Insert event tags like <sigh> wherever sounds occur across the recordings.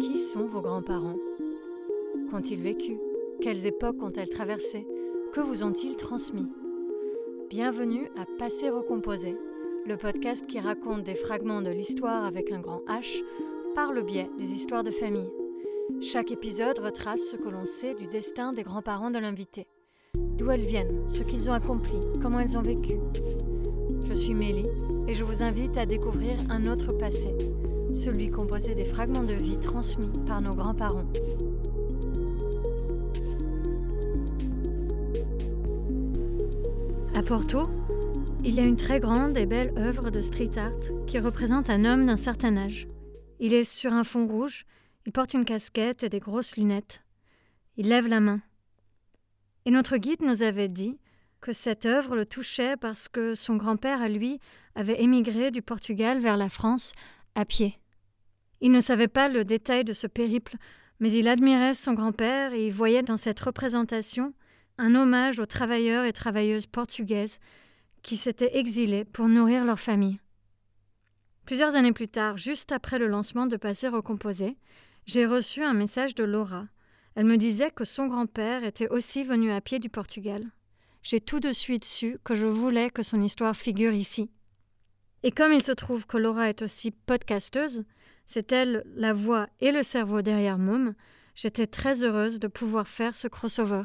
Qui sont vos grands-parents Qu'ont-ils vécu Quelles époques ont-elles traversées Que vous ont-ils transmis Bienvenue à Passer Recomposé, le podcast qui raconte des fragments de l'histoire avec un grand H par le biais des histoires de famille. Chaque épisode retrace ce que l'on sait du destin des grands-parents de l'invité. D'où elles viennent, ce qu'ils ont accompli, comment elles ont vécu. Je suis Mélie et je vous invite à découvrir un autre passé, celui composé des fragments de vie transmis par nos grands-parents. À Porto, il y a une très grande et belle œuvre de street art qui représente un homme d'un certain âge. Il est sur un fond rouge, il porte une casquette et des grosses lunettes. Il lève la main. Et notre guide nous avait dit que cette œuvre le touchait parce que son grand-père, à lui, avait émigré du Portugal vers la France à pied. Il ne savait pas le détail de ce périple, mais il admirait son grand-père et il voyait dans cette représentation un hommage aux travailleurs et travailleuses portugaises qui s'étaient exilés pour nourrir leur famille. Plusieurs années plus tard, juste après le lancement de Passer Recomposé, j'ai reçu un message de Laura. Elle me disait que son grand-père était aussi venu à pied du Portugal. J'ai tout de suite su que je voulais que son histoire figure ici. Et comme il se trouve que Laura est aussi podcasteuse, c'est elle la voix et le cerveau derrière Môme, j'étais très heureuse de pouvoir faire ce crossover.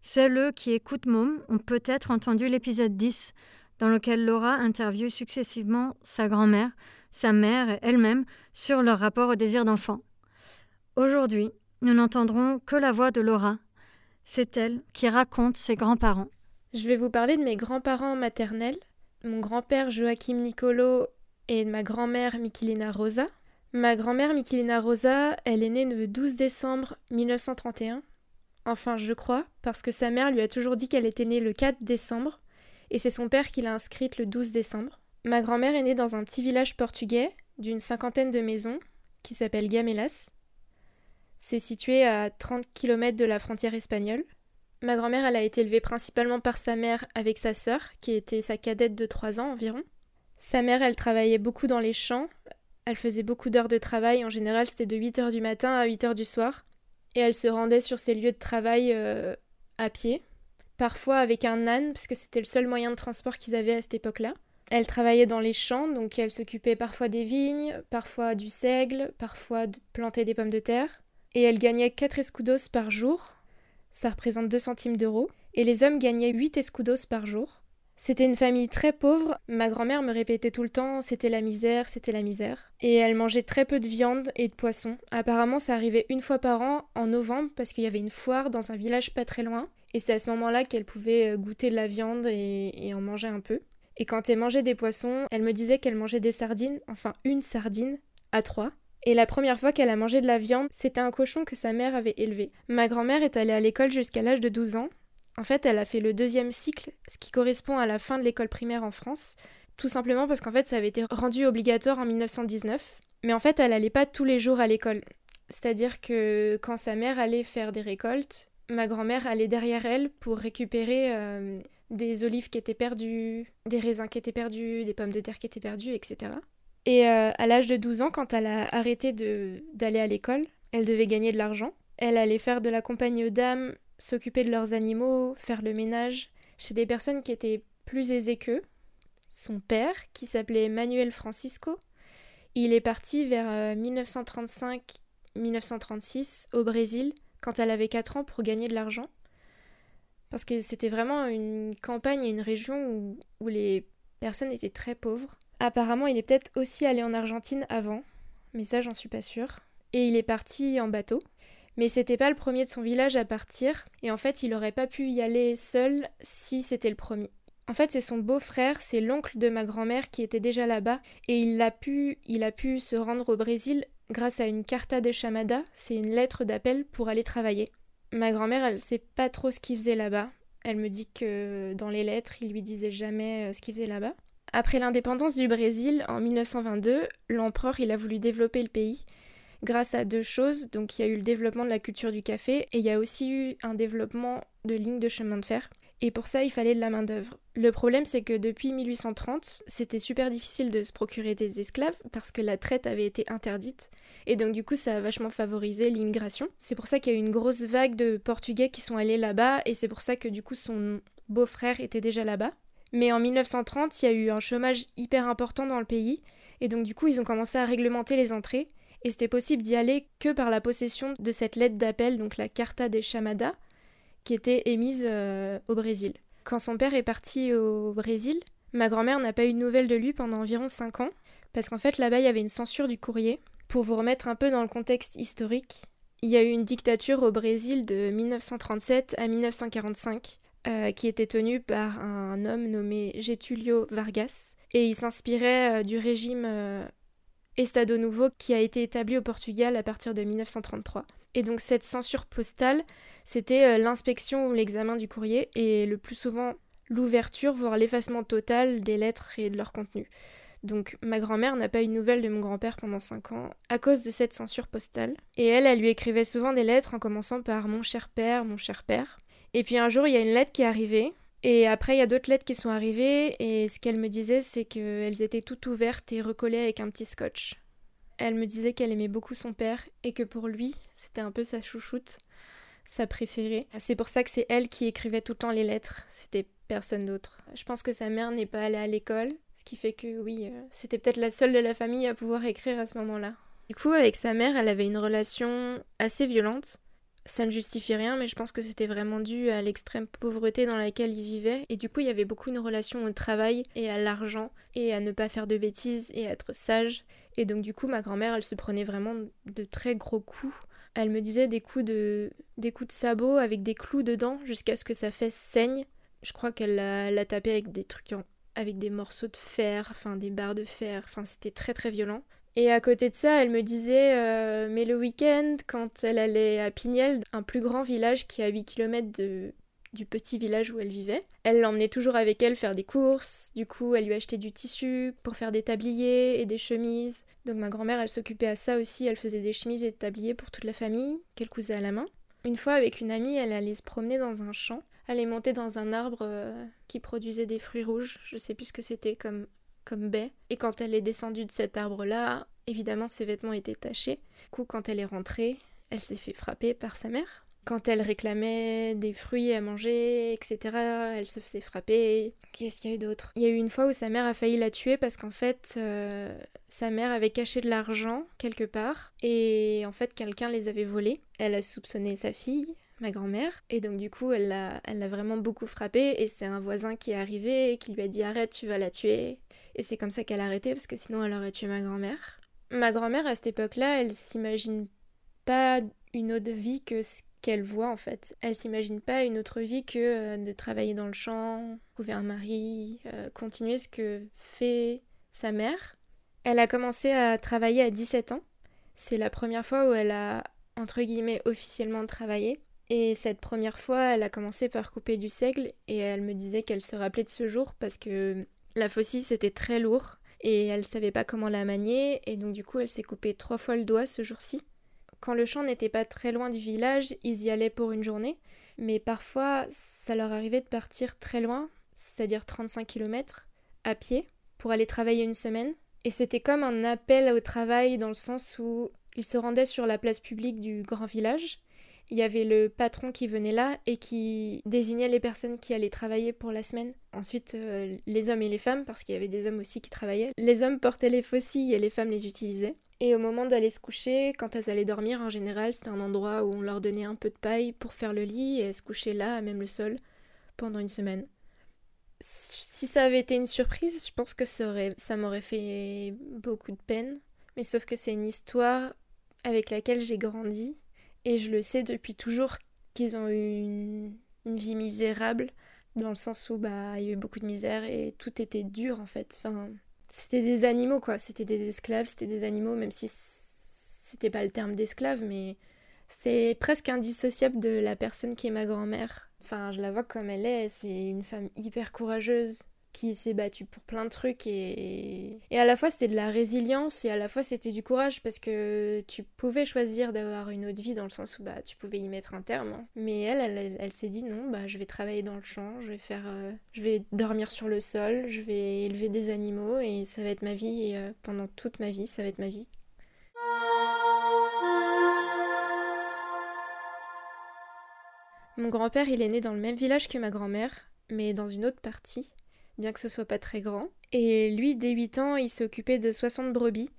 Celles qui écoutent Môme ont peut-être entendu l'épisode 10, dans lequel Laura interviewe successivement sa grand-mère, sa mère et elle-même sur leur rapport au désir d'enfant. Aujourd'hui, nous n'entendrons que la voix de Laura. C'est elle qui raconte ses grands-parents. Je vais vous parler de mes grands-parents maternels, mon grand-père Joachim Nicolo et ma grand-mère Mikilina Rosa. Ma grand-mère Mikilina Rosa, elle est née le 12 décembre 1931. Enfin, je crois, parce que sa mère lui a toujours dit qu'elle était née le 4 décembre, et c'est son père qui l'a inscrite le 12 décembre. Ma grand-mère est née dans un petit village portugais d'une cinquantaine de maisons qui s'appelle Gamelas. C'est situé à 30 km de la frontière espagnole. Ma grand-mère, elle a été élevée principalement par sa mère avec sa sœur, qui était sa cadette de 3 ans environ. Sa mère, elle travaillait beaucoup dans les champs, elle faisait beaucoup d'heures de travail, en général c'était de 8h du matin à 8h du soir, et elle se rendait sur ses lieux de travail euh, à pied, parfois avec un âne, parce que c'était le seul moyen de transport qu'ils avaient à cette époque-là. Elle travaillait dans les champs, donc elle s'occupait parfois des vignes, parfois du seigle, parfois de planter des pommes de terre, et elle gagnait 4 escudos par jour, ça représente 2 centimes d'euros, et les hommes gagnaient 8 escudos par jour. C'était une famille très pauvre, ma grand-mère me répétait tout le temps c'était la misère, c'était la misère. Et elle mangeait très peu de viande et de poisson. Apparemment ça arrivait une fois par an en novembre parce qu'il y avait une foire dans un village pas très loin. Et c'est à ce moment-là qu'elle pouvait euh, goûter de la viande et, en manger un peu. Et quand elle mangeait des poissons, elle me disait qu'elle mangeait des sardines, enfin une sardine, à trois. Et la première fois qu'elle a mangé de la viande, c'était un cochon que sa mère avait élevé. Ma grand-mère est allée à l'école jusqu'à l'âge de 12 ans. En fait, elle a fait le deuxième cycle, ce qui correspond à la fin de l'école primaire en France, tout simplement parce qu'en fait, ça avait été rendu obligatoire en 1919. Mais en fait, elle allait pas tous les jours à l'école. C'est-à-dire que quand sa mère allait faire des récoltes, ma grand-mère allait derrière elle pour récupérer euh, des olives qui étaient perdues, des raisins qui étaient perdus, des pommes de terre qui étaient perdues, etc. Et euh, à l'âge de 12 ans, quand elle a arrêté d'aller à l'école, elle devait gagner de l'argent. Elle allait faire de la compagnie aux dames, s'occuper de leurs animaux, faire le ménage chez des personnes qui étaient plus aisées qu'eux. Son père, qui s'appelait Manuel Francisco, il est parti vers 1935-1936 euh, au Brésil quand elle avait 4 ans pour gagner de l'argent. Parce que c'était vraiment une campagne et une région où les personnes étaient très pauvres. Apparemment, il est peut-être aussi allé en Argentine avant, mais ça, j'en suis pas sûre. Et il est parti en bateau. Mais c'était pas le premier de son village à partir, et en fait, il aurait pas pu y aller seul si c'était le premier. En fait, c'est son beau-frère, c'est l'oncle de ma grand-mère qui était déjà là-bas, et il a pu, il a pu se rendre au Brésil grâce à une carta de chamada, c'est une lettre d'appel pour aller travailler. Ma grand-mère, elle sait pas trop ce qu'il faisait là-bas. Elle me dit que dans les lettres, il lui disait jamais euh, ce qu'il faisait là-bas. Après l'indépendance du Brésil en 1922, l'empereur il a voulu développer le pays grâce à deux choses. Donc il y a eu le développement de la culture du café et il y a aussi eu un développement de lignes de chemin de fer. et pour ça il fallait de la main-d'œuvre. Le problème c'est que depuis 1830, c'était super difficile de se procurer des esclaves parce que la traite avait été interdite et donc du coup ça a vachement favorisé l'immigration. C'est pour ça qu'il y a eu une grosse vague de Portugais qui sont allés là-bas et c'est pour ça que du coup son beau-frère était déjà là-bas. Mais en 1930, il y a eu un chômage hyper important dans le pays et donc du coup ils ont commencé à réglementer les entrées et c'était possible d'y aller que par la possession de cette lettre d'appel, donc la Carta de Chamada, qui était émise euh, au Brésil. Quand son père est parti au Brésil, ma grand-mère n'a pas eu de nouvelles de lui pendant environ 5 ans, parce qu'en fait là-bas il y avait une censure du courrier. Pour vous remettre un peu dans le contexte historique, il y a eu une dictature au Brésil de 1937 à 1945, euh, qui était tenue par un homme nommé Getulio Vargas, et il s'inspirait euh, du régime Estado Novo qui a été établi au Portugal à partir de 1933. Et donc cette censure postale, c'était euh, l'inspection ou l'examen du courrier et le plus souvent l'ouverture, voire l'effacement total des lettres et de leur contenu. Donc ma grand-mère n'a pas eu de nouvelles de mon grand-père pendant 5 ans à cause de cette censure postale. Et elle, elle lui écrivait souvent des lettres en commençant par mon cher père, mon cher père. Et puis un jour, il y a une lettre qui est arrivée et après, il y a d'autres lettres qui sont arrivées, et ce qu'elle me disait, c'est qu'elles étaient toutes ouvertes et recollées avec un petit scotch. Elle me disait qu'elle aimait beaucoup son père, et que pour lui, c'était un peu sa chouchoute, sa préférée. C'est pour ça que c'est elle qui écrivait tout le temps les lettres, c'était personne d'autre. Je pense que sa mère n'est pas allée à l'école, ce qui fait que oui, euh, c'était peut-être la seule de la famille à pouvoir écrire à ce moment-là. Du coup, avec sa mère, elle avait une relation assez violente. Ça ne justifie rien, mais je pense que c'était vraiment dû à l'extrême pauvreté dans laquelle il vivait. Et du coup, il y avait beaucoup une relation au travail et à l'argent, et à ne pas faire de bêtises et à être sage. Et donc, du coup, ma grand-mère, elle se prenait vraiment de très gros coups. Elle me disait des coups de, des coups de sabot avec des clous dedans jusqu'à ce que sa fesse saigne. Je crois qu'elle l'a tapé avec des trucs avec des morceaux de fer, enfin des barres de fer, enfin c'était très très violent. Et à côté de ça, elle me disait, euh, mais le week-end, quand elle allait à Pignel, un plus grand village qui est à 8 km du petit village où elle vivait, elle l'emmenait toujours avec elle faire des courses. Du coup, elle lui achetait du tissu pour faire des tabliers et des chemises. Donc ma grand-mère, elle s'occupait à ça aussi. Elle faisait des chemises et des tabliers pour toute la famille qu'elle cousait à la main. Une fois, avec une amie, elle allait se promener dans un champ. Elle est montée dans un arbre euh, qui produisait des fruits rouges. Je sais plus ce que c'était comme baie. Et quand elle est descendue de cet arbre-là, évidemment ses vêtements étaient tachés. Du coup, quand elle est rentrée, elle s'est fait frapper par sa mère. Quand elle réclamait des fruits à manger, etc., elle se faisait frapper. Qu'est-ce qu'il y a eu d'autre? Il y a eu une fois où sa mère a failli la tuer parce qu'en fait, euh, sa mère avait caché de l'argent quelque part et en fait, quelqu'un les avait volés. Elle a soupçonné sa fille, ma grand-mère. Et donc du coup, elle l'a, vraiment beaucoup frappée. Et c'est un voisin qui est arrivé qui lui a dit arrête, tu vas la tuer. Et c'est comme ça qu'elle a arrêté parce que sinon elle aurait tué ma grand-mère. Ma grand-mère à cette époque-là, elle s'imagine pas une autre vie que ce qu'elle voit en fait. Elle s'imagine pas une autre vie que euh, de travailler dans le champ, trouver un mari, euh, continuer ce que fait sa mère. Elle a commencé à travailler à 17 ans. C'est la première fois où elle a entre guillemets officiellement travaillé. Et cette première fois, elle a commencé par couper du seigle et elle me disait qu'elle se rappelait de ce jour parce que la faucille c'était très lourd et elle savait pas comment la manier et donc du coup elle s'est coupé trois fois le doigt ce jour-ci. Quand le champ n'était pas très loin du village, ils y allaient pour une journée, mais parfois ça leur arrivait de partir très loin, c'est-à-dire 35 km, à pied, pour aller travailler une semaine. Et c'était comme un appel au travail dans le sens où ils se rendaient sur la place publique du grand village il y avait le patron qui venait là et qui désignait les personnes qui allaient travailler pour la semaine. Ensuite, euh, les hommes et les femmes, parce qu'il y avait des hommes aussi qui travaillaient. Les hommes portaient les faucilles et les femmes les utilisaient. Et au moment d'aller se coucher, quand elles allaient dormir, en général, c'était un endroit où on leur donnait un peu de paille pour faire le lit et elles se couchaient là, même le sol, pendant une semaine. Si ça avait été une surprise, je pense que ça m'aurait fait beaucoup de peine. Mais sauf que c'est une histoire avec laquelle j'ai grandi et je le sais depuis toujours qu'ils ont eu une, vie misérable, dans le sens où bah, il y a eu beaucoup de misère et tout était dur en fait. Enfin, c'était des animaux quoi, c'était des esclaves, c'était des animaux, même si c'était pas le terme d'esclave, mais c'est presque indissociable de la personne qui est ma grand-mère. Enfin, je la vois comme elle est, c'est une femme hyper courageuse, qui s'est battu pour plein de trucs et, et à la fois c'était de la résilience et à la fois c'était du courage parce que tu pouvais choisir d'avoir une autre vie dans le sens où bah tu pouvais y mettre un terme hein. mais elle elle, s'est dit non bah je vais travailler dans le champ je vais faire euh, je vais dormir sur le sol je vais élever des animaux et ça va être ma vie euh, pendant toute ma vie ça va être ma vie Mon grand-père, il est né dans le même village que ma grand-mère, mais dans une autre partie bien que ce soit pas très grand. Et lui, dès 8 ans, il occupé de 60 brebis.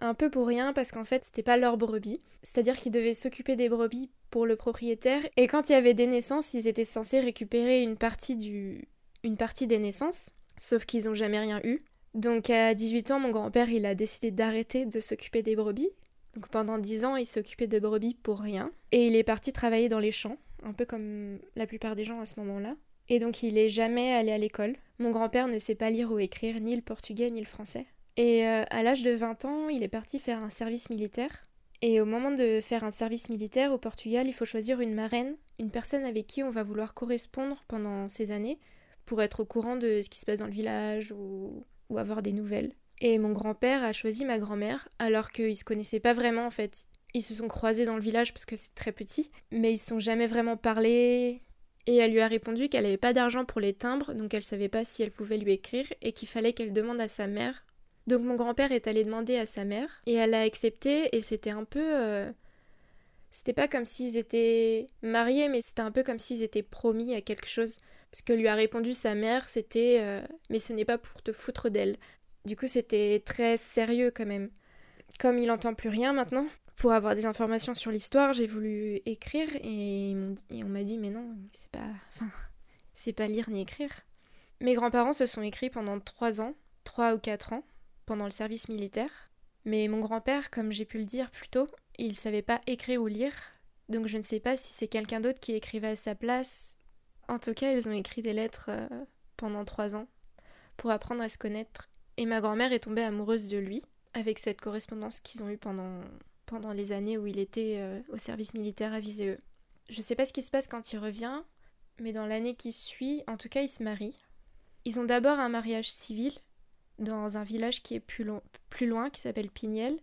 Un peu pour rien parce qu'en fait, c'était pas leur brebis. C'est-à-dire qu'il devait s'occuper des brebis pour le propriétaire. Et quand il y avait des naissances, ils étaient censés récupérer une partie, du... une partie des naissances. Sauf qu'ils ont jamais rien eu. Donc à 18 ans, mon grand-père, il a décidé d'arrêter de s'occuper des brebis. Donc pendant 10 ans, il occupé de brebis pour rien. Et il est parti travailler dans les champs, un peu comme la plupart des gens à ce moment-là et donc il est jamais allé à l'école. Mon grand-père ne sait pas lire ou écrire ni le portugais ni le français. Et euh, à l'âge de 20 ans, il est parti faire un service militaire. Et au moment de faire un service militaire au Portugal, il faut choisir une marraine, une personne avec qui on va vouloir correspondre pendant ces années pour être au courant de ce qui se passe dans le village ou, avoir des nouvelles. Et mon grand-père a choisi ma grand-mère alors qu'ils se connaissaient pas vraiment en fait. Ils se sont croisés dans le village parce que c'est très petit, mais ils se sont jamais vraiment parlé, et elle lui a répondu qu'elle n'avait pas d'argent pour les timbres, donc elle savait pas si elle pouvait lui écrire, et qu'il fallait qu'elle demande à sa mère. Donc mon grand-père est allé demander à sa mère, et elle a accepté, et c'était un peu... Euh, c'était pas comme s'ils étaient mariés, mais c'était un peu comme s'ils étaient promis à quelque chose. Ce que lui a répondu sa mère, c'était euh, Mais ce n'est pas pour te foutre d'elle. Du coup, c'était très sérieux quand même. Comme il n'entend plus rien maintenant, pour avoir des informations sur l'histoire, j'ai voulu écrire et, on m'a dit mais non, c'est pas, enfin, c'est pas lire ni écrire. Mes grands-parents se sont écrits pendant trois ans, trois ou quatre ans, pendant le service militaire. Mais mon grand-père, comme j'ai pu le dire plus tôt, il savait pas écrire ou lire, donc je ne sais pas si c'est quelqu'un d'autre qui écrivait à sa place. En tout cas, ils ont écrit des lettres euh, pendant trois ans pour apprendre à se connaître. Et ma grand-mère est tombée amoureuse de lui avec cette correspondance qu'ils ont eue pendant pendant les années où il était euh, au service militaire à Viseu. Je sais pas ce qui se passe quand il revient, mais dans l'année qui suit, en tout cas, ils se marient. Ils ont d'abord un mariage civil dans un village qui est plus, loin, qui s'appelle Pignel,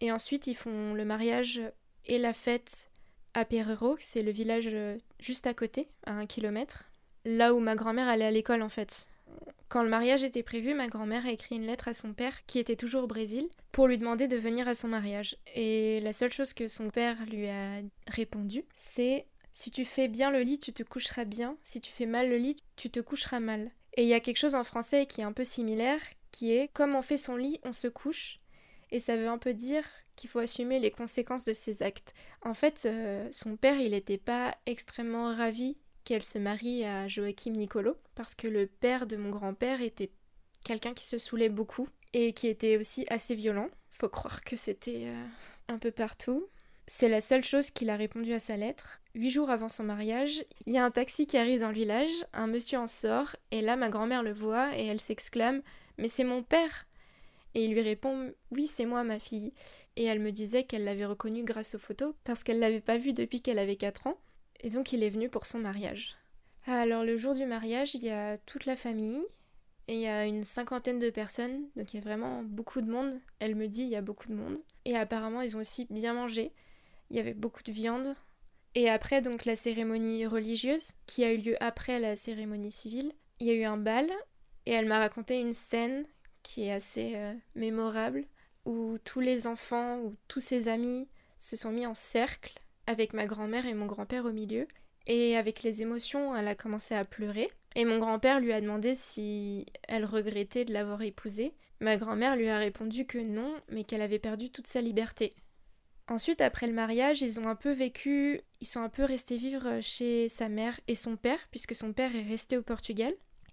et ensuite ils font le mariage et la fête à Perero, c'est le village euh, juste à côté, à un kilomètre, là où ma grand-mère allait à l'école en fait. Quand le mariage était prévu, ma grand-mère a écrit une lettre à son père, qui était toujours au Brésil, pour lui demander de venir à son mariage. Et la seule chose que son père lui a répondu, c'est Si tu fais bien le lit, tu te coucheras bien. Si tu fais mal le lit, tu te coucheras mal. Et il y a quelque chose en français qui est un peu similaire, qui est Comme on fait son lit, on se couche. Et ça veut un peu dire qu'il faut assumer les conséquences de ses actes. En fait, euh, son père, il n'était pas extrêmement ravi qu'elle se marie à Joachim Nicolo, parce que le père de mon grand-père était quelqu'un qui se saoulait beaucoup et qui était aussi assez violent. Faut croire que c'était euh, un peu partout. C'est la seule chose qu'il a répondu à sa lettre. Huit jours avant son mariage, il y a un taxi qui arrive dans le village, un monsieur en sort, et là ma grand-mère le voit et elle s'exclame Mais c'est mon père Et il lui répond Oui, c'est moi, ma fille. Et elle me disait qu'elle l'avait reconnu grâce aux photos, parce qu'elle l'avait pas vu depuis qu'elle avait 4 ans. Et donc il est venu pour son mariage. Alors le jour du mariage, il y a toute la famille et il y a une cinquantaine de personnes, donc il y a vraiment beaucoup de monde. Elle me dit il y a beaucoup de monde. Et apparemment ils ont aussi bien mangé. Il y avait beaucoup de viande. Et après donc la cérémonie religieuse qui a eu lieu après la cérémonie civile, il y a eu un bal et elle m'a raconté une scène qui est assez euh, mémorable où tous les enfants ou tous ses amis se sont mis en cercle avec ma grand-mère et mon grand-père au milieu. Et avec les émotions, elle a commencé à pleurer. Et mon grand-père lui a demandé si elle regrettait de l'avoir épousé. Ma grand-mère lui a répondu que non, mais qu'elle avait perdu toute sa liberté. Ensuite, après le mariage, ils ont un peu vécu, ils sont un peu restés vivre chez sa mère et son père, puisque son père est resté au Portugal.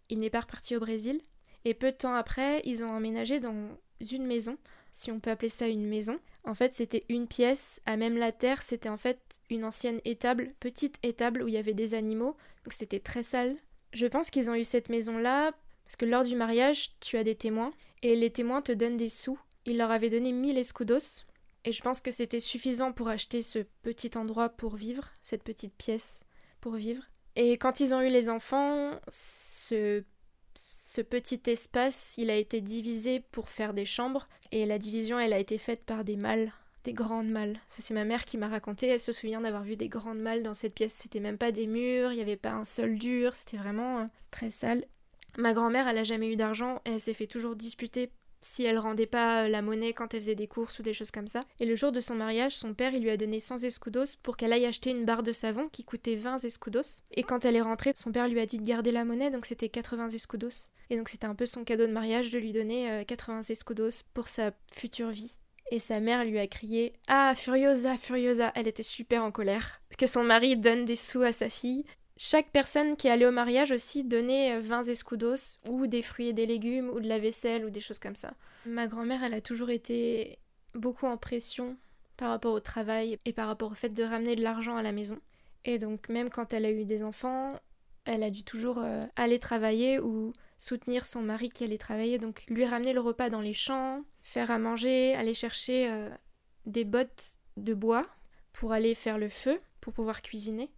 Il n'est pas reparti au Brésil. Et peu de temps après, ils ont emménagé dans une maison, si on peut appeler ça une maison, en fait, c'était une pièce, à même la terre, c'était en fait une ancienne étable, petite étable où il y avait des animaux, donc c'était très sale. Je pense qu'ils ont eu cette maison-là parce que lors du mariage, tu as des témoins, et les témoins te donnent des sous. Ils leur avaient donné 1000 escudos, et je pense que c'était suffisant pour acheter ce petit endroit pour vivre, cette petite pièce pour vivre. Et quand ils ont eu les enfants, ce ce petit espace, il a été divisé pour faire des chambres, et la division, elle a été faite par des malles, des grandes malles. Ça, c'est ma mère qui m'a raconté, elle se souvient d'avoir vu des grandes malles dans cette pièce. C'était même pas des murs, il n'y avait pas un seul dur, c'était vraiment euh, très sale. Ma grand-mère, elle a jamais eu d'argent, et elle s'est fait toujours disputer si elle rendait pas euh, la monnaie quand elle faisait des courses ou des choses comme ça. Et le jour de son mariage, son père, lui a donné 100 escudos pour qu'elle aille acheter une barre de savon qui coûtait 20 escudos. Et quand elle est rentrée, son père lui a dit de garder la monnaie, donc c'était 80 escudos. Et donc c'était un peu son cadeau de mariage de lui donner 80 euh, escudos pour sa future vie. Et sa mère lui a crié Ah, Furiosa, Furiosa Elle était super en colère. Que son mari donne des sous à sa fille. Chaque personne qui allait au mariage aussi donnait 20 euh, escudos ou des fruits et des légumes ou de la vaisselle ou des choses comme ça. Ma grand-mère, elle a toujours été beaucoup en pression par rapport au travail et par rapport au fait de ramener de l'argent à la maison. Et donc même quand elle a eu des enfants, elle a dû toujours euh, aller travailler ou soutenir son mari qui allait travailler, donc lui ramener le repas dans les champs, faire à manger, aller chercher euh, des bottes de bois pour aller faire le feu, pour pouvoir cuisiner.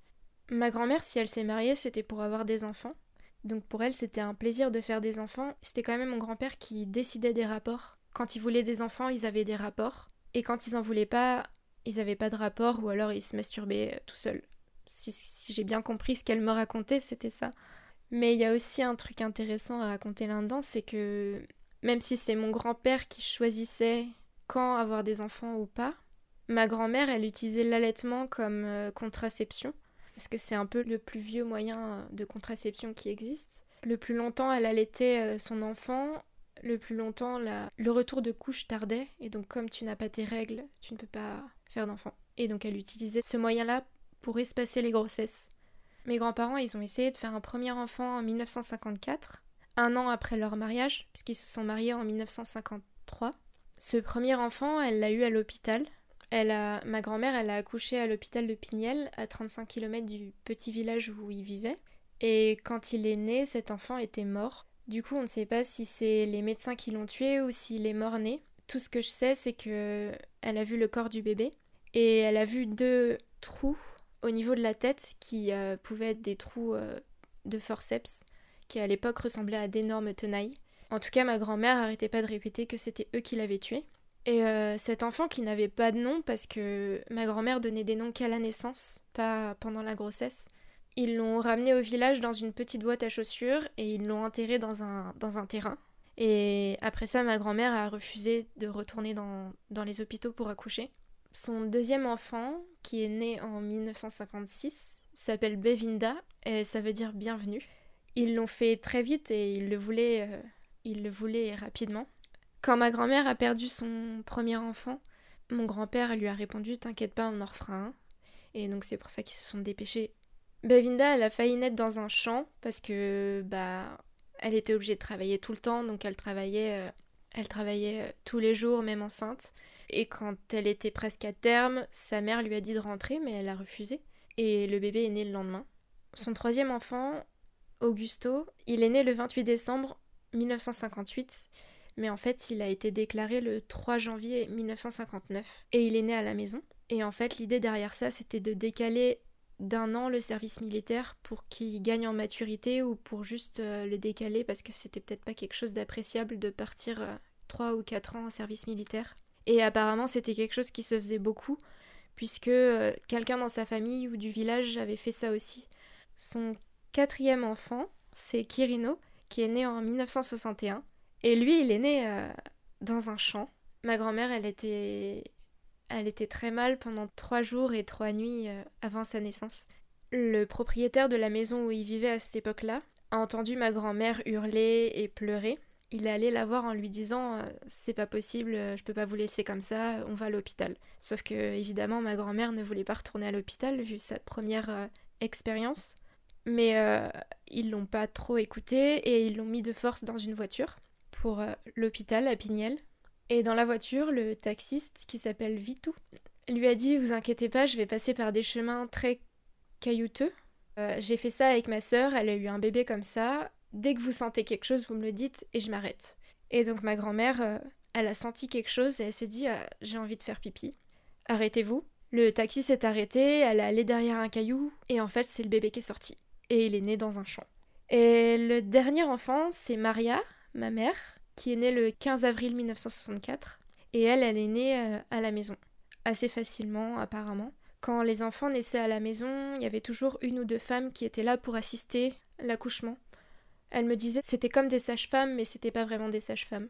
Ma grand-mère, si elle s'est mariée, c'était pour avoir des enfants. Donc pour elle, c'était un plaisir de faire des enfants. C'était quand même mon grand-père qui décidait des rapports. Quand ils voulaient des enfants, ils avaient des rapports. Et quand ils en voulaient pas, ils avaient pas de rapport ou alors ils se masturbaient euh, tout seuls. Si, si j'ai bien compris ce qu'elle me racontait, c'était ça. Mais il y a aussi un truc intéressant à raconter là-dedans, c'est que même si c'est mon grand-père qui choisissait quand avoir des enfants ou pas, ma grand-mère, elle utilisait l'allaitement comme euh, contraception parce que c'est un peu le plus vieux moyen de contraception qui existe. Le plus longtemps, elle allaitait euh, son enfant, le plus longtemps, le retour de couche tardait, et donc comme tu n'as pas tes règles, tu ne peux pas faire d'enfant. Et donc elle utilisait ce moyen-là pour espacer les grossesses. Mes grands-parents, ils ont essayé de faire un premier enfant en 1954, un an après leur mariage, puisqu'ils se sont mariés en 1953. Ce premier enfant, elle l'a eu à l'hôpital, elle a, ma grand-mère, elle a accouché à l'hôpital de Pignel, à 35 km du petit village où il vivait. Et quand il est né, cet enfant était mort. Du coup, on ne sait pas si c'est les médecins qui l'ont tué ou s'il est mort-né. Tout ce que je sais, c'est que elle a vu le corps du bébé et elle a vu deux trous au niveau de la tête qui euh, pouvaient être des trous euh, de forceps qui à l'époque ressemblaient à d'énormes tenailles. En tout cas, ma grand-mère arrêtait pas de répéter que c'était eux qui l'avaient tué. Et euh, cet enfant qui n'avait pas de nom, parce que ma grand-mère donnait des noms qu'à la naissance, pas pendant la grossesse, ils l'ont ramené au village dans une petite boîte à chaussures et ils l'ont enterré dans un, dans un terrain. Et après ça, ma grand-mère a refusé de retourner dans, dans les hôpitaux pour accoucher. Son deuxième enfant, qui est né en 1956, s'appelle Bevinda, et ça veut dire bienvenue. Ils l'ont fait très vite et ils le voulaient, euh, ils le voulaient rapidement. Quand ma grand-mère a perdu son premier enfant, mon grand-père lui a répondu T'inquiète pas, on en refera. Et donc c'est pour ça qu'ils se sont dépêchés. Bevinda, elle a failli naître dans un champ parce que bah elle était obligée de travailler tout le temps, donc elle travaillait, euh, elle travaillait euh, tous les jours, même enceinte. Et quand elle était presque à terme, sa mère lui a dit de rentrer, mais elle a refusé. Et le bébé est né le lendemain. Son troisième enfant, Augusto, il est né le 28 décembre 1958 mais en fait il a été déclaré le 3 janvier 1959 et il est né à la maison. Et en fait l'idée derrière ça c'était de décaler d'un an le service militaire pour qu'il gagne en maturité ou pour juste euh, le décaler parce que c'était peut-être pas quelque chose d'appréciable de partir euh, trois 3 ou 4 ans en service militaire. Et apparemment c'était quelque chose qui se faisait beaucoup puisque euh, quelqu'un dans sa famille ou du village avait fait ça aussi. Son quatrième enfant, c'est Kirino, qui est né en 1961 et lui, il est né euh, dans un champ. Ma grand-mère, elle était... elle était très mal pendant trois jours et trois nuits euh, avant sa naissance. Le propriétaire de la maison où il vivait à cette époque-là a entendu ma grand-mère hurler et pleurer. Il est allé la voir en lui disant euh, c'est pas possible, je peux pas vous laisser comme ça, on va à l'hôpital. Sauf que évidemment ma grand-mère ne voulait pas retourner à l'hôpital vu sa première expérience. Mais ils l'ont pas trop écouté et ils l'ont mis de force dans une voiture pour euh, l'hôpital à Pignel. Et dans la voiture, le taxiste, qui s'appelle Vitou, lui a dit Vous inquiétez pas, je vais passer par des chemins très caillouteux. Euh, j'ai fait ça avec ma sœur, elle a eu un bébé comme ça. Dès que vous sentez quelque chose, vous me le dites et je m'arrête. Et donc ma grand-mère, euh, elle a senti quelque chose et elle s'est dit J'ai envie de faire pipi. Arrêtez-vous. Le taxi s'est arrêté, elle est allée derrière un caillou et en fait, c'est le bébé qui est sorti. Et il est né dans un champ. Et le dernier enfant, c'est Maria, ma mère, qui est née le 15 avril 1964. Et elle, elle est née euh, à la maison, assez facilement apparemment. Quand les enfants naissaient à la maison, il y avait toujours une ou deux femmes qui étaient là pour assister l'accouchement. Elle me disait c'était comme des sages-femmes, mais c'était pas vraiment des sages-femmes.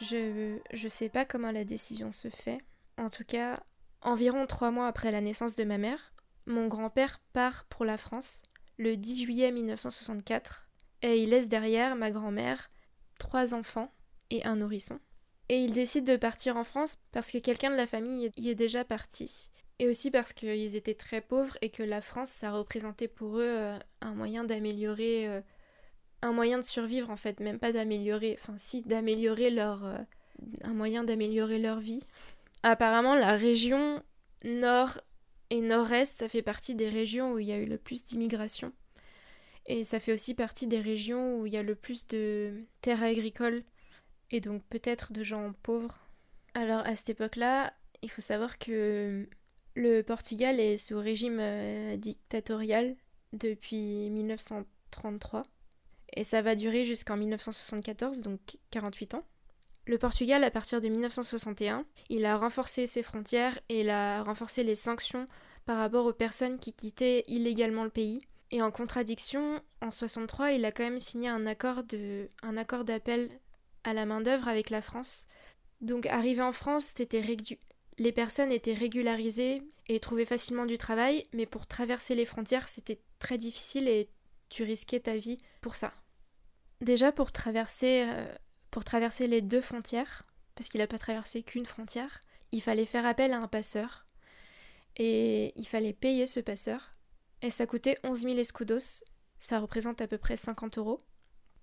Je je sais pas comment la décision se fait. En tout cas, environ trois mois après la naissance de ma mère, mon grand-père part pour la France le 10 juillet 1964 et il laisse derrière ma grand-mère trois enfants et un nourrisson. Et il décide de partir en France parce que quelqu'un de la famille y est déjà parti. Et aussi parce qu'ils étaient très pauvres et que la France, ça représentait pour eux euh, un moyen d'améliorer, euh, un moyen de survivre en fait, même pas d'améliorer, enfin si, d'améliorer leur, euh, un moyen d'améliorer leur vie. Apparemment, la région nord et nord-est, ça fait partie des régions où il y a eu le plus d'immigration. Et ça fait aussi partie des régions où il y a le plus de terres agricoles et donc peut-être de gens pauvres. Alors à cette époque-là, il faut savoir que le Portugal est sous régime euh, dictatorial depuis 1933 et ça va durer jusqu'en 1974, donc 48 ans. Le Portugal, à partir de 1961, il a renforcé ses frontières et il a renforcé les sanctions par rapport aux personnes qui quittaient illégalement le pays. Et en contradiction, en 63, il a quand même signé un accord d'appel à la main d'œuvre avec la France. Donc arrivé en France, les personnes étaient régularisées et trouvaient facilement du travail, mais pour traverser les frontières, c'était très difficile et tu risquais ta vie pour ça. Déjà pour traverser, euh, pour traverser les deux frontières, parce qu'il n'a pas traversé qu'une frontière, il fallait faire appel à un passeur et il fallait payer ce passeur. Et ça coûtait 11 000 escudos, ça représente à peu près 50 euros.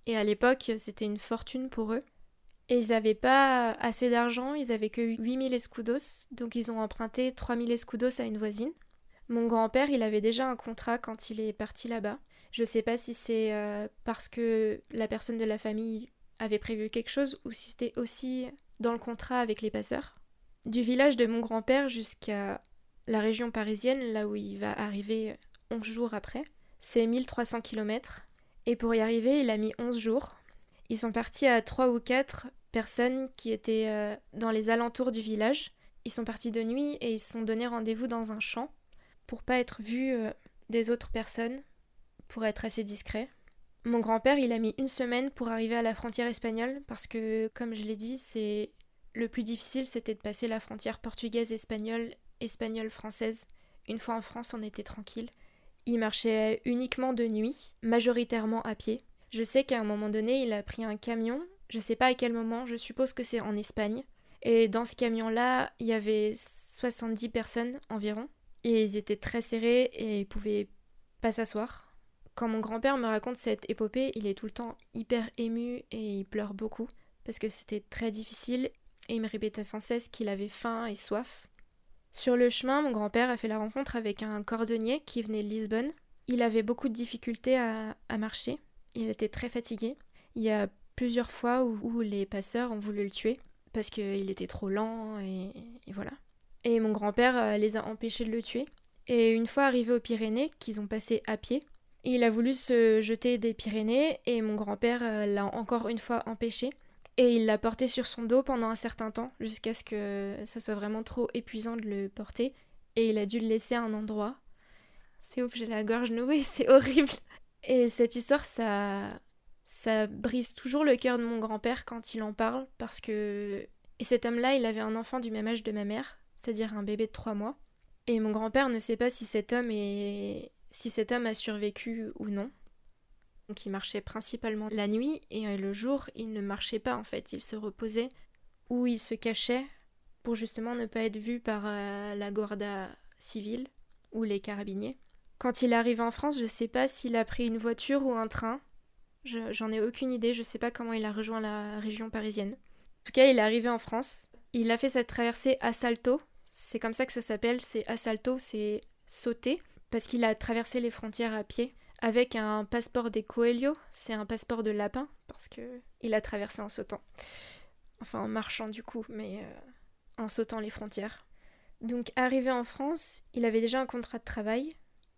Et à l'époque, c'était une fortune pour eux. Et ils n'avaient pas assez d'argent, ils avaient que 8000 escudos, donc ils ont emprunté 3000 escudos à une voisine. Mon grand-père, il avait déjà un contrat quand il est parti là-bas. Je sais pas si c'est euh, parce que la personne de la famille avait prévu quelque chose ou si c'était aussi dans le contrat avec les passeurs. Du village de mon grand-père jusqu'à la région parisienne, là où il va arriver 11 jours après, c'est 1300 km et pour y arriver, il a mis 11 jours. Ils sont partis à 3 ou 4 personnes qui étaient euh, dans les alentours du village. Ils sont partis de nuit et ils se sont donné rendez-vous dans un champ pour pas être vus euh, des autres personnes, pour être assez discret. Mon grand-père, il a mis une semaine pour arriver à la frontière espagnole parce que, comme je l'ai dit, c'est le plus difficile, c'était de passer la frontière portugaise-espagnole, espagnole-française. Une fois en France, on était tranquille. Il marchait uniquement de nuit, majoritairement à pied. Je sais qu'à un moment donné, il a pris un camion, je sais pas à quel moment, je suppose que c'est en Espagne. Et dans ce camion-là, il y avait 70 personnes environ. Et ils étaient très serrés et ils pouvaient pas s'asseoir. Quand mon grand-père me raconte cette épopée, il est tout le temps hyper ému et il pleure beaucoup parce que c'était très difficile et il me répétait sans cesse qu'il avait faim et soif. Sur le chemin, mon grand-père a fait la rencontre avec un cordonnier qui venait de Lisbonne. Il avait beaucoup de difficultés à, marcher. Il était très fatigué. Il y a plusieurs fois où, les passeurs ont voulu le tuer parce qu'il était trop lent et, voilà. Et mon grand-père euh, les a empêchés de le tuer. Et une fois arrivés aux Pyrénées, qu'ils ont passé à pied, il a voulu se jeter des Pyrénées et mon grand-père euh, l'a encore une fois empêché. Et il l'a porté sur son dos pendant un certain temps, jusqu'à ce que ça soit vraiment trop épuisant de le porter. Et il a dû le laisser à un endroit. C'est ouf, j'ai la gorge nouée, <laughs> c'est horrible. Et cette histoire, ça, ça brise toujours le cœur de mon grand-père quand il en parle, parce que. Et cet homme-là, il avait un enfant du même âge de ma mère, c'est-à-dire un bébé de trois mois. Et mon grand-père ne sait pas si cet homme est. si cet homme a survécu ou non. Donc il marchait principalement la nuit et euh, le jour il ne marchait pas en fait, il se reposait ou il se cachait pour justement ne pas être vu par euh, la Guarda civile ou les carabiniers. Quand il arrive en France, je ne sais pas s'il a pris une voiture ou un train. J'en ai aucune idée, je ne sais pas comment il a rejoint la région parisienne. En tout cas, il est arrivé en France. Il a fait cette traversée à Salto. C'est comme ça que ça s'appelle, c'est Assalto, c'est sauter, parce qu'il a traversé les frontières à pied avec un passeport des Coelho, c'est un passeport de lapin, parce que il a traversé en sautant. Enfin, en marchant du coup, mais euh, en sautant les frontières. Donc arrivé en France, il avait déjà un contrat de travail.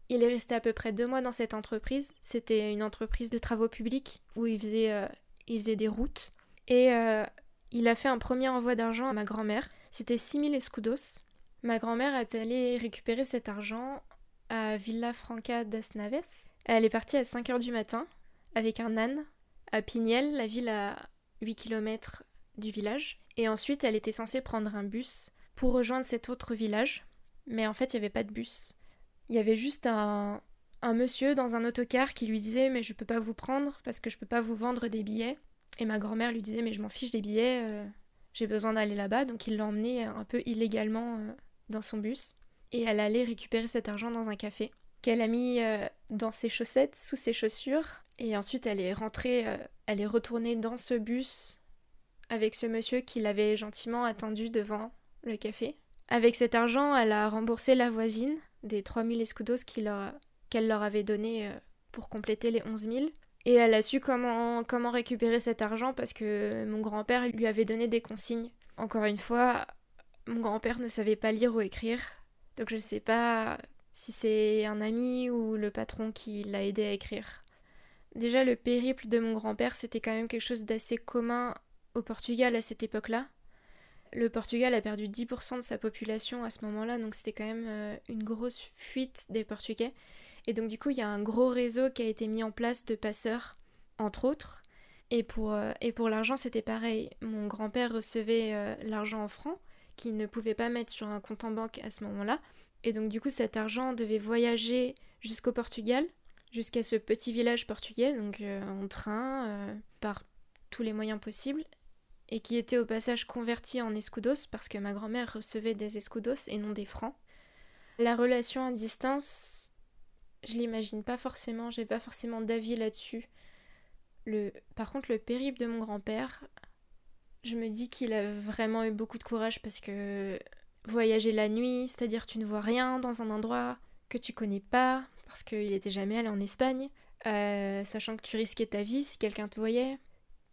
Il est resté à peu près deux mois dans cette entreprise. C'était une entreprise de travaux publics où il faisait, euh, des routes. Et euh, il a fait un premier envoi d'argent à ma grand-mère. C'était 6000 escudos. Ma grand-mère est allée récupérer cet argent à Villa Franca das Naves. Elle est partie à 5h du matin avec un âne à Pignel, la ville à 8 km du village. Et ensuite, elle était censée prendre un bus pour rejoindre cet autre village. Mais en fait, il n'y avait pas de bus. Il y avait juste un, un monsieur dans un autocar qui lui disait Mais je peux pas vous prendre parce que je peux pas vous vendre des billets. Et ma grand-mère lui disait Mais je m'en fiche des billets, euh, j'ai besoin d'aller là-bas. Donc il l'a emmené un peu illégalement euh, dans son bus. Et elle allait récupérer cet argent dans un café qu'elle a mis euh, dans ses chaussettes, sous ses chaussures. Et ensuite, elle est rentrée, elle est retournée dans ce bus avec ce monsieur qui l'avait gentiment attendu devant le café. Avec cet argent, elle a remboursé la voisine des 3000 escudos qu'elle leur avait donné pour compléter les 11 000. Et elle a su comment, comment récupérer cet argent parce que mon grand-père lui avait donné des consignes. Encore une fois, mon grand-père ne savait pas lire ou écrire. Donc je ne sais pas si c'est un ami ou le patron qui l'a aidé à écrire. Déjà, le périple de mon grand-père, c'était quand même quelque chose d'assez commun au Portugal à cette époque-là. Le Portugal a perdu 10% de sa population à ce moment-là, donc c'était quand même euh, une grosse fuite des Portugais. Et donc du coup, il y a un gros réseau qui a été mis en place de passeurs, entre autres. Et pour, euh, et pour l'argent, c'était pareil. Mon grand-père recevait euh, l'argent en francs, ne pouvait pas mettre sur un compte en banque à ce moment-là. Et donc du coup, cet argent devait voyager jusqu'au Portugal, jusqu'à ce petit village portugais, donc euh, en train, par tous les moyens possibles, et qui était au passage converti en escudos, parce que ma grand-mère recevait des escudos et non des francs. La relation à distance je l'imagine pas forcément, j'ai pas forcément d'avis là-dessus. Le... Par contre, le périple de mon grand-père, je me dis qu'il a vraiment eu beaucoup de courage parce que voyager la nuit, c'est-à-dire tu ne vois rien dans un endroit que tu connais pas, parce qu'il était jamais allé en Espagne, euh, sachant que tu risquais ta vie si quelqu'un te voyait.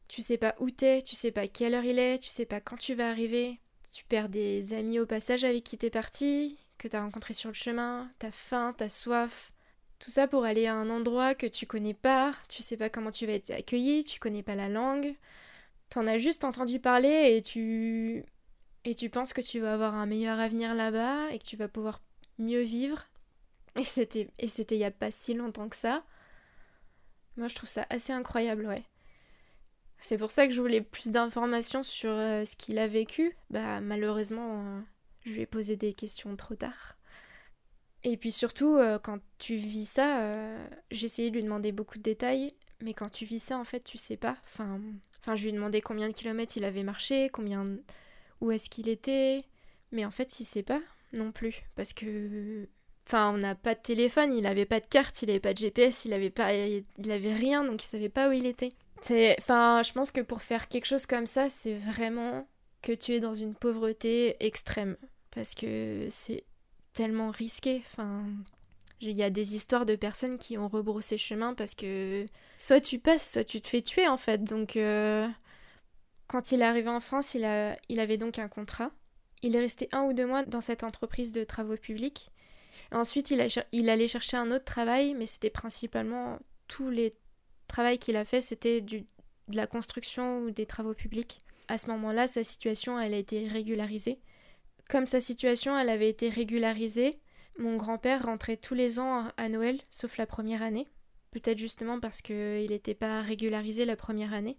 Tu sais pas où t'es, tu sais pas quelle heure il est, tu sais pas quand tu vas arriver. Tu perds des amis au passage avec qui t'es parti, que t'as rencontré sur le chemin, t'as faim, t'as soif, tout ça pour aller à un endroit que tu connais pas, tu sais pas comment tu vas être accueilli, tu connais pas la langue. T'en as juste entendu parler et tu et tu penses que tu vas avoir un meilleur avenir là-bas et que tu vas pouvoir mieux vivre. Et c'était et c'était il y a pas si longtemps que ça. Moi je trouve ça assez incroyable, ouais. C'est pour ça que je voulais plus d'informations sur euh, ce qu'il a vécu. Bah malheureusement, euh, je lui ai posé des questions trop tard. Et puis surtout, euh, quand tu vis ça, j'ai essayé de lui demander beaucoup de détails, mais quand tu vis ça, en fait, tu sais pas. Enfin, enfin je lui ai demandé combien de kilomètres il avait marché, combien, où est-ce qu'il était, mais en fait, il sait pas non plus, parce que, enfin, on n'a pas de téléphone, il avait pas de carte, il avait pas de GPS, il avait pas, il rien, donc il savait pas où il était. Enfin, je pense que pour faire quelque chose comme ça, c'est vraiment que tu es dans une pauvreté extrême, parce que c'est tellement risqué. Enfin, il y a des histoires de personnes qui ont rebroussé chemin parce que soit tu passes, soit tu te fais tuer en fait. Donc, euh, quand il est arrivé en France, il, a, il avait donc un contrat. Il est resté un ou deux mois dans cette entreprise de travaux publics. Ensuite, il, a, il allait chercher un autre travail, mais c'était principalement tous les travaux qu'il a fait, c'était de la construction ou des travaux publics. À ce moment-là, sa situation, elle a été régularisée. Comme sa situation elle avait été régularisée, mon grand-père rentrait tous les ans à Noël, sauf la première année. Peut-être justement parce qu'il n'était pas régularisé la première année.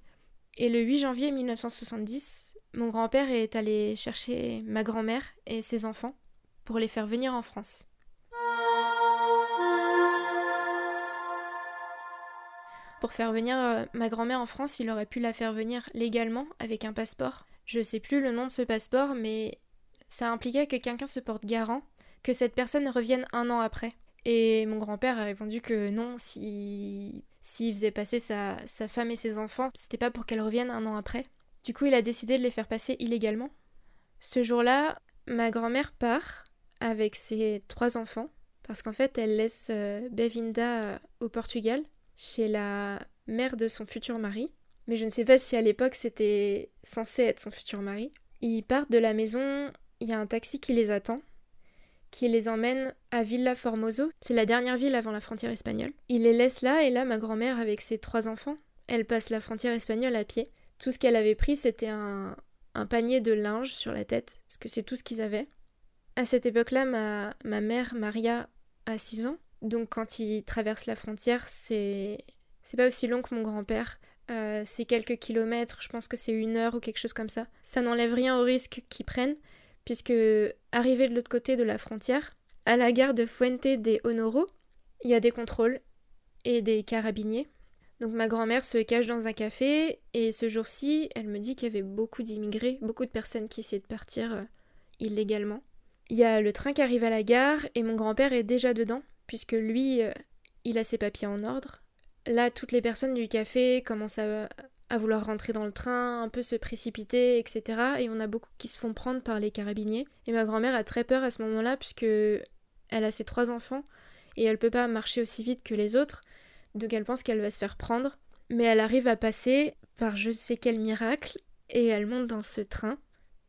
Et le 8 janvier 1970, mon grand-père est allé chercher ma grand-mère et ses enfants pour les faire venir en France. Pour faire venir euh, ma grand-mère en France, il aurait pu la faire venir légalement avec un passeport. Je ne sais plus le nom de ce passeport, mais ça impliquait que quelqu'un se porte garant, que cette personne revienne un an après. Et mon grand-père a répondu que non, s'il si, faisait passer sa, sa femme et ses enfants, c'était pas pour qu'elle revienne un an après. Du coup, il a décidé de les faire passer illégalement. Ce jour-là, ma grand-mère part avec ses trois enfants, parce qu'en fait, elle laisse euh, Bevinda euh, au Portugal, chez la mère de son futur mari. Mais je ne sais pas si à l'époque c'était censé être son futur mari. Ils partent de la maison il y a un taxi qui les attend. Qui les emmène à Villa Formoso, c'est la dernière ville avant la frontière espagnole. Il les laisse là et là ma grand-mère avec ses trois enfants, elle passe la frontière espagnole à pied. Tout ce qu'elle avait pris c'était un, panier de linge sur la tête, parce que c'est tout ce qu'ils avaient. À cette époque-là, ma, ma mère, Maria, a 6 ans. Donc quand ils traversent la frontière, c'est c'est pas aussi long que mon grand-père. Euh, c'est quelques kilomètres, je pense que c'est une heure ou quelque chose comme ça. Ça n'enlève rien au risque qu'ils prennent, puisque arrivé de l'autre côté de la frontière, à la gare de Fuente de Honoro, il y a des contrôles et des carabiniers. Donc ma grand-mère se cache dans un café et ce jour-ci, elle me dit qu'il y avait beaucoup d'immigrés, beaucoup de personnes qui essayaient de partir euh, illégalement. Il y a le train qui arrive à la gare et mon grand-père est déjà dedans, puisque lui, euh, il a ses papiers en ordre. Là, toutes les personnes du café commencent à, à, vouloir rentrer dans le train, un peu se précipiter, etc. Et on a beaucoup qui se font prendre par les carabiniers. Et ma grand-mère a très peur à ce moment-là, puisque elle a ses trois enfants et elle peut pas marcher aussi vite que les autres donc elle pense qu'elle va se faire prendre, mais elle arrive à passer par je sais quel miracle et elle monte dans ce train.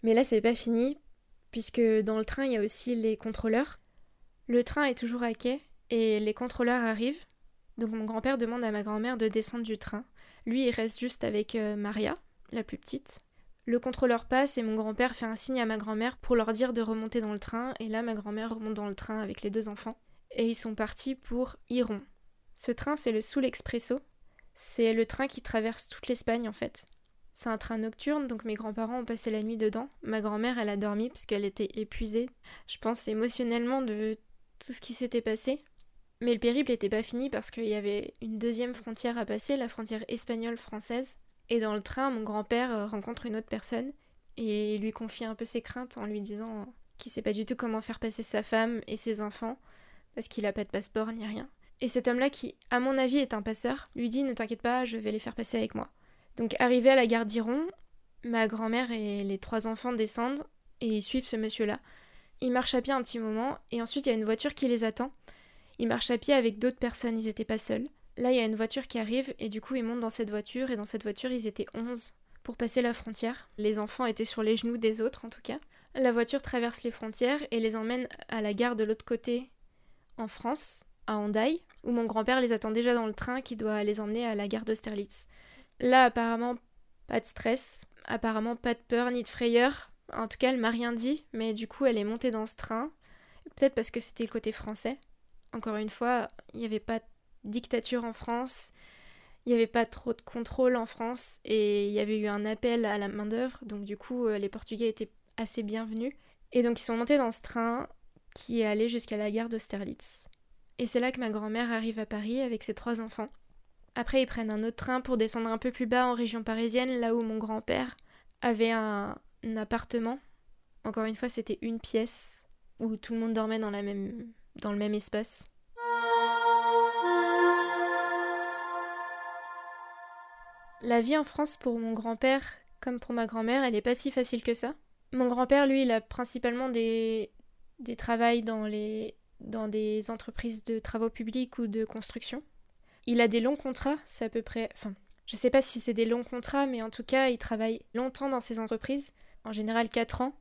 Mais là c'est pas fini, puisque dans le train il y a aussi les contrôleurs. Le train est toujours à quai et les contrôleurs arrivent. Donc mon grand-père demande à ma grand-mère de descendre du train. Lui il reste juste avec euh, Maria, la plus petite. Le contrôleur passe et mon grand-père fait un signe à ma grand-mère pour leur dire de remonter dans le train. Et là, ma grand-mère remonte dans le train avec les deux enfants. Et ils sont partis pour Iron. Ce train, c'est le Soul Expresso. C'est le train qui traverse toute l'Espagne en fait. C'est un train nocturne, donc mes grands-parents ont passé la nuit dedans. Ma grand-mère, elle a dormi parce qu'elle était épuisée, je pense émotionnellement de tout ce qui s'était passé. Mais le périple n'était pas fini parce qu'il y avait une deuxième frontière à passer, la frontière espagnole-française. Et dans le train, mon grand-père euh, rencontre une autre personne et lui confie un peu ses craintes en lui disant qu'il sait pas du tout comment faire passer sa femme et ses enfants parce qu'il a pas de passeport ni rien. Et cet homme-là, qui, à mon avis, est un passeur, lui dit Ne t'inquiète pas, je vais les faire passer avec moi. Donc, arrivé à la gare d'Iron, ma grand-mère et les trois enfants descendent et ils suivent ce monsieur-là. Ils marchent à pied un petit moment et ensuite il y a une voiture qui les attend. Ils marchent à pied avec d'autres personnes, ils n'étaient pas seuls. Là, il y a une voiture qui arrive et du coup, ils montent dans cette voiture et dans cette voiture, ils étaient 11 pour passer la frontière. Les enfants étaient sur les genoux des autres en tout cas. La voiture traverse les frontières et les emmène à la gare de l'autre côté en France à Hendaye, où mon grand-père les attend déjà dans le train qui doit les emmener à la gare d'Austerlitz. Là, apparemment, pas de stress, apparemment pas de peur ni de frayeur. En tout cas, elle m'a rien dit, mais du coup, elle est montée dans ce train. Peut-être parce que c'était le côté français. Encore une fois, il n'y avait pas de dictature en France, il n'y avait pas trop de contrôle en France, et il y avait eu un appel à la main-d'œuvre, donc du coup, euh, les Portugais étaient assez bienvenus. Et donc, ils sont montés dans ce train qui est allé jusqu'à la gare d'Austerlitz. Et c'est là que ma grand-mère arrive à Paris avec ses trois enfants. Après, ils prennent un autre train pour descendre un peu plus bas en région parisienne, là où mon grand-père avait un, appartement. Encore une fois, c'était une pièce où tout le monde dormait dans, la même, dans le même espace. La vie en France pour mon grand-père, comme pour ma grand-mère, elle n'est pas si facile que ça. Mon grand-père, lui, il a principalement des, des travails dans les dans des entreprises de travaux publics ou de construction. Il a des longs contrats, c'est à peu près. Enfin, je sais pas si c'est des longs contrats, mais en tout cas, il travaille longtemps dans ces entreprises, en général 4 ans.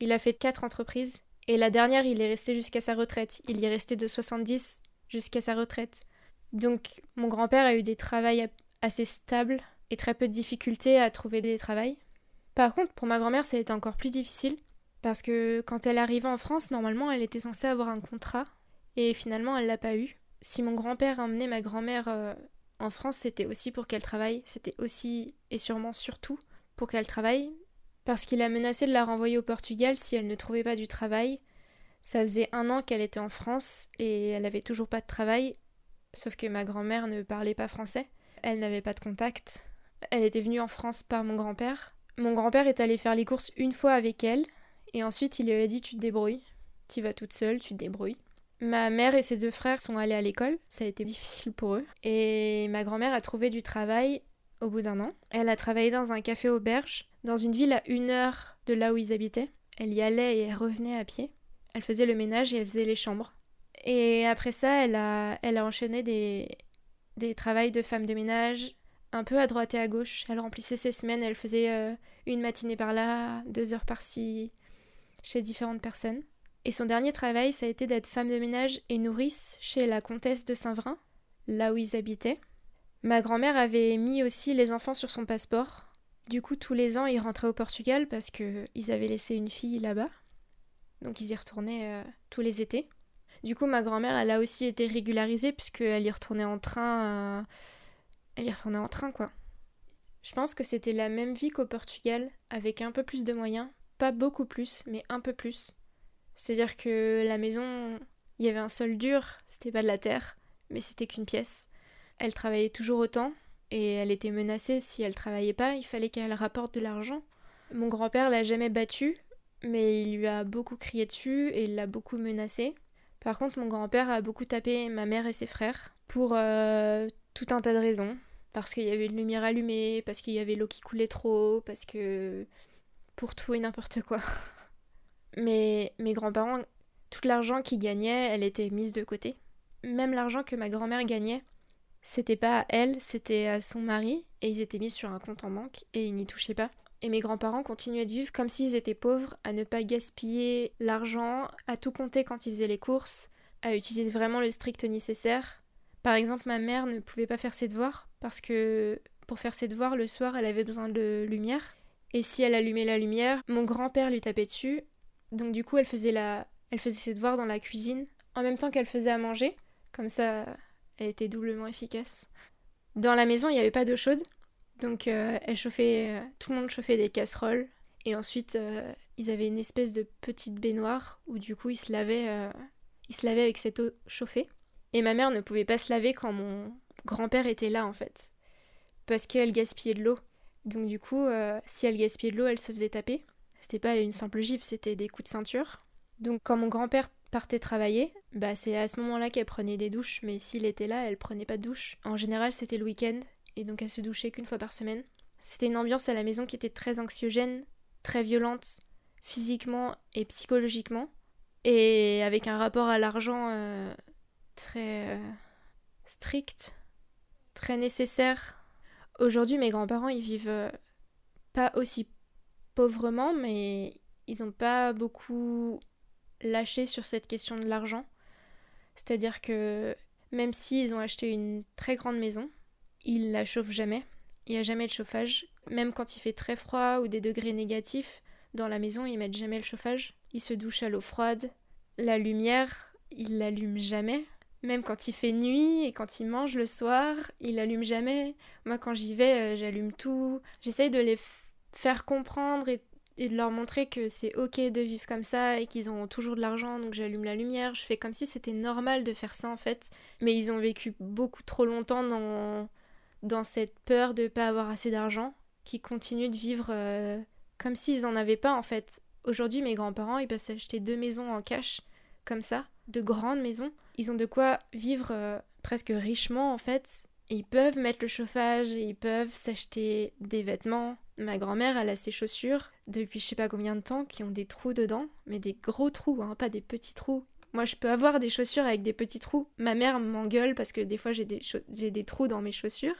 Il a fait 4 entreprises, et la dernière, il est resté jusqu'à sa retraite. Il y est resté de 70 jusqu'à sa retraite. Donc, mon grand-père a eu des travails assez stables et très peu de difficultés à trouver des travails. Par contre, pour ma grand-mère, ça a été encore plus difficile parce que quand elle arrivait en France, normalement, elle était censée avoir un contrat. Et finalement, elle l'a pas eu. Si mon grand-père emmenait ma grand-mère euh, en France, c'était aussi pour qu'elle travaille. C'était aussi, et sûrement surtout, pour qu'elle travaille. Parce qu'il a menacé de la renvoyer au Portugal si elle ne trouvait pas du travail. Ça faisait un an qu'elle était en France et elle n'avait toujours pas de travail. Sauf que ma grand-mère ne parlait pas français. Elle n'avait pas de contact. Elle était venue en France par mon grand-père. Mon grand-père est allé faire les courses une fois avec elle, et ensuite, il lui a dit Tu te débrouilles. Tu vas toute seule, tu te débrouilles. Ma mère et ses deux frères sont allés à l'école. Ça a été difficile pour eux. Et ma grand-mère a trouvé du travail au bout d'un an. Elle a travaillé dans un café auberge, dans une ville à une heure de là où ils habitaient. Elle y allait et elle revenait à pied. Elle faisait le ménage et elle faisait les chambres. Et après ça, elle a, elle a enchaîné des, des travails de femme de ménage, un peu à droite et à gauche. Elle remplissait ses semaines, elle faisait euh, une matinée par là, deux heures par-ci, chez différentes personnes. Et son dernier travail, ça a été d'être femme de ménage et nourrice chez la comtesse de Saint-Vrain, là où ils habitaient. Ma grand-mère avait mis aussi les enfants sur son passeport. Du coup, tous les ans, ils rentraient au Portugal parce qu'ils avaient laissé une fille là-bas. Donc ils y retournaient euh, tous les étés. Du coup, ma grand-mère, elle a aussi été régularisée puisqu'elle y retournait en train. Euh, elle y retournait en train, quoi. Je pense que c'était la même vie qu'au Portugal, avec un peu plus de moyens. Pas beaucoup plus, mais un peu plus. C'est-à-dire que la maison, il y avait un sol dur, c'était pas de la terre, mais c'était qu'une pièce. Elle travaillait toujours autant, et elle était menacée si elle travaillait pas, il fallait qu'elle rapporte de l'argent. Mon grand-père l'a jamais battue, mais il lui a beaucoup crié dessus et il l'a beaucoup menacée. Par contre, mon grand-père a beaucoup tapé ma mère et ses frères pour euh, tout un tas de raisons. Parce qu'il y avait une lumière allumée, parce qu'il y avait l'eau qui coulait trop, parce que. pour tout et n'importe quoi. <laughs> Mais mes grands-parents, tout l'argent qu'ils gagnaient, elle était mise de côté. Même l'argent que ma grand-mère gagnait, c'était pas à elle, c'était à son mari, et ils étaient mis sur un compte en banque, et ils n'y touchaient pas. Et mes grands-parents continuaient de vivre comme s'ils étaient pauvres, à ne pas gaspiller l'argent, à tout compter quand ils faisaient les courses, à utiliser vraiment le strict nécessaire. Par exemple, ma mère ne pouvait pas faire ses devoirs, parce que pour faire ses devoirs, le soir, elle avait besoin de lumière. Et si elle allumait la lumière, mon grand-père lui tapait dessus. Donc du coup, elle faisait, la... elle faisait ses devoirs dans la cuisine, en même temps qu'elle faisait à manger. Comme ça, elle était doublement efficace. Dans la maison, il n'y avait pas d'eau chaude, donc euh, elle chauffait, euh, tout le monde chauffait des casseroles. Et ensuite, euh, ils avaient une espèce de petite baignoire où du coup ils se lavaient, ils se lavaient avec cette eau chauffée. Et ma mère ne pouvait pas se laver quand mon grand-père était là en fait, parce qu'elle gaspillait de l'eau. Donc du coup, si elle gaspillait de l'eau, elle se faisait taper. C'était pas une simple gifle, c'était des coups de ceinture. Donc quand mon grand-père partait travailler, bah c'est à ce moment-là qu'elle prenait des douches, mais s'il était là, elle prenait pas de douche. En général, c'était le week-end, et donc elle se douchait qu'une fois par semaine. C'était une ambiance à la maison qui était très anxiogène, très violente, physiquement et psychologiquement, et avec un rapport à l'argent euh, très euh, strict, très nécessaire. Aujourd'hui, mes grands-parents, ils vivent euh, pas aussi pauvrement, mais ils n'ont pas beaucoup lâché sur cette question de l'argent. C'est-à-dire que même s'ils ont acheté une très grande maison, ils la chauffent jamais. Il n'y a jamais de chauffage. Même quand il fait très froid ou des degrés négatifs, dans la maison, ils mettent jamais le chauffage. Ils se douchent à l'eau froide. La lumière, ils l'allument jamais. Même quand il fait nuit et quand ils mangent le soir, ils l'allument jamais. Moi, quand j'y vais, euh, j'allume tout. J'essaye de les faire comprendre et et de leur montrer que c'est ok de vivre comme ça et qu'ils ont toujours de l'argent, donc j'allume la lumière, je fais comme si c'était normal de faire ça en fait. Mais ils ont vécu beaucoup trop longtemps dans, dans cette peur de pas avoir assez d'argent, qui continuent de vivre euh, comme s'ils en avaient pas en fait. Aujourd'hui, mes grands-parents, ils peuvent s'acheter deux maisons en cash, comme ça, de grandes maisons. Ils ont de quoi vivre euh, presque richement en fait. Et ils peuvent mettre le chauffage, et ils peuvent s'acheter des vêtements, Ma grand-mère, elle a ses chaussures depuis je sais pas combien de temps qui ont des trous dedans, mais des gros trous, hein, pas des petits trous. Moi, je peux avoir des chaussures avec des petits trous. Ma mère m'engueule parce que des fois j'ai des, trous dans mes chaussures.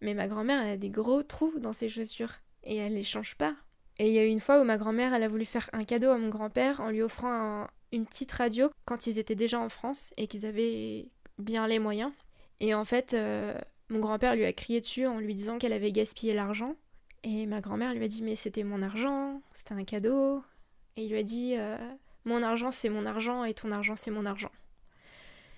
Mais ma grand-mère, elle a des gros trous dans ses chaussures. Et elle les change pas. Et il y a eu une fois où ma grand-mère, elle a voulu faire un cadeau à mon grand-père en lui offrant une petite radio quand ils étaient déjà en France et qu'ils avaient bien les moyens. Et en fait, euh, mon grand-père lui a crié dessus en lui disant qu'elle avait gaspillé l'argent. Et ma grand-mère lui a dit mais c'était mon argent, c'était un cadeau. Et il lui a dit euh, mon argent c'est mon argent et ton argent c'est mon argent.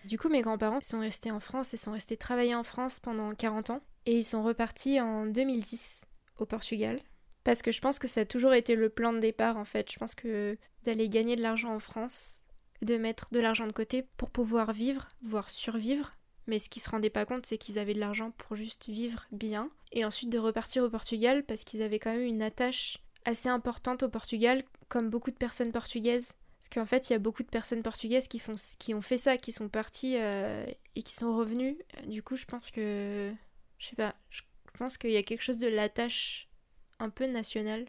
Du coup mes grands-parents sont restés en France et sont restés travailler en France pendant 40 ans. Et ils sont repartis en 2010 au Portugal. Parce que je pense que ça a toujours été le plan de départ en fait. Je pense que d'aller gagner de l'argent en France, de mettre de l'argent de côté pour pouvoir vivre, voire survivre, mais ce qu'ils se rendaient pas compte, c'est qu'ils avaient de l'argent pour juste vivre bien. Et ensuite de repartir au Portugal parce qu'ils avaient quand même une attache assez importante au Portugal, comme beaucoup de personnes portugaises. Parce qu'en fait, il y a beaucoup de personnes portugaises qui, font, qui ont fait ça, qui sont parties euh, et qui sont revenues. Du coup, je pense que. Je sais pas. Je pense qu'il y a quelque chose de l'attache un peu nationale.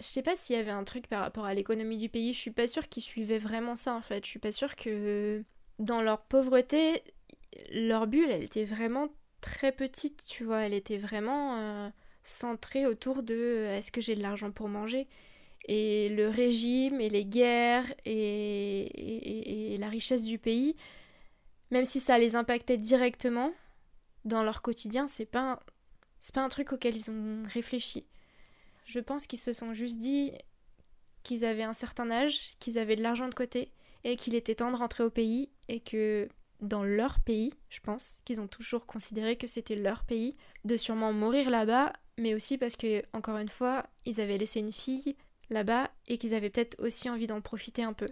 Je sais pas s'il y avait un truc par rapport à l'économie du pays. Je suis pas sûre qu'ils suivaient vraiment ça en fait. Je suis pas sûre que dans leur pauvreté, leur bulle, elle était vraiment très petite, tu vois. Elle était vraiment euh, centrée autour de euh, est-ce que j'ai de l'argent pour manger? Et le régime et les guerres et, la richesse du pays, même si ça les impactait directement dans leur quotidien, c'est pas c'est pas un truc auquel ils ont réfléchi. Je pense qu'ils se sont juste dit qu'ils avaient un certain âge, qu'ils avaient de l'argent de côté et qu'il était temps de rentrer au pays et que dans leur pays, je pense, qu'ils ont toujours considéré que c'était leur pays, de sûrement mourir là-bas, mais aussi parce que, encore une fois, ils avaient laissé une fille là-bas et qu'ils avaient peut-être aussi envie d'en profiter un peu.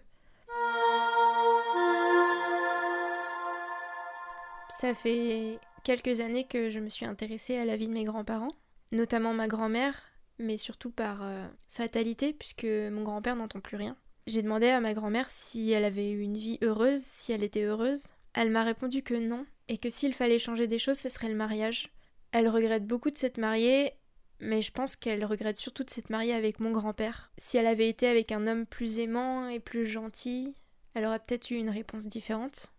Ça fait quelques années que je me suis intéressée à la vie de mes grands-parents, notamment ma grand-mère, mais surtout par euh, fatalité, puisque mon grand-père n'entend plus rien. J'ai demandé à ma grand-mère si elle avait eu une vie heureuse, si elle était heureuse. Elle m'a répondu que non, et que s'il fallait changer des choses, ce serait le mariage. Elle regrette beaucoup de s'être mariée, mais je pense qu'elle regrette surtout de s'être mariée avec mon grand-père. Si elle avait été avec un homme plus aimant et plus gentil, elle aurait peut-être eu une réponse différente.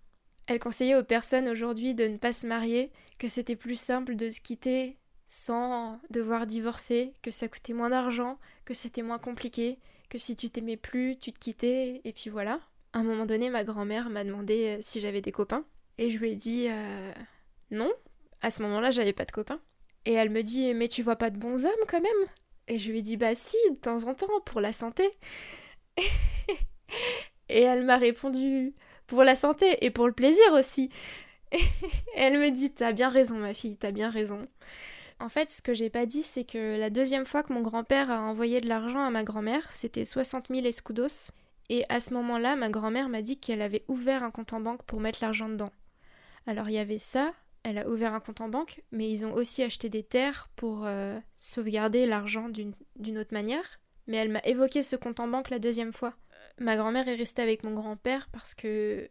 Elle conseillait aux personnes aujourd'hui de ne pas se marier, que c'était plus simple de se quitter sans devoir divorcer, que ça coûtait moins d'argent, que c'était moins compliqué, que si tu t'aimais plus, tu te quittais, et puis voilà. À un moment donné, ma grand-mère m'a demandé euh, si j'avais des copains, et je lui ai dit euh, non. À ce moment-là, j'avais pas de copains. Et elle me dit mais tu vois pas de bons hommes quand même? Et je lui ai dit bah si, de temps en temps, pour la santé. <laughs> et elle m'a répondu pour la santé et pour le plaisir aussi. <laughs> elle me dit T'as bien raison, ma fille, t'as bien raison. En fait, ce que j'ai pas dit, c'est que la deuxième fois que mon grand-père a envoyé de l'argent à ma grand-mère, c'était 60 000 escudos. Et à ce moment-là, ma grand-mère m'a dit qu'elle avait ouvert un compte en banque pour mettre l'argent dedans. Alors il y avait ça, elle a ouvert un compte en banque, mais ils ont aussi acheté des terres pour euh, sauvegarder l'argent d'une autre manière. Mais elle m'a évoqué ce compte en banque la deuxième fois. Ma grand-mère est restée avec mon grand-père parce que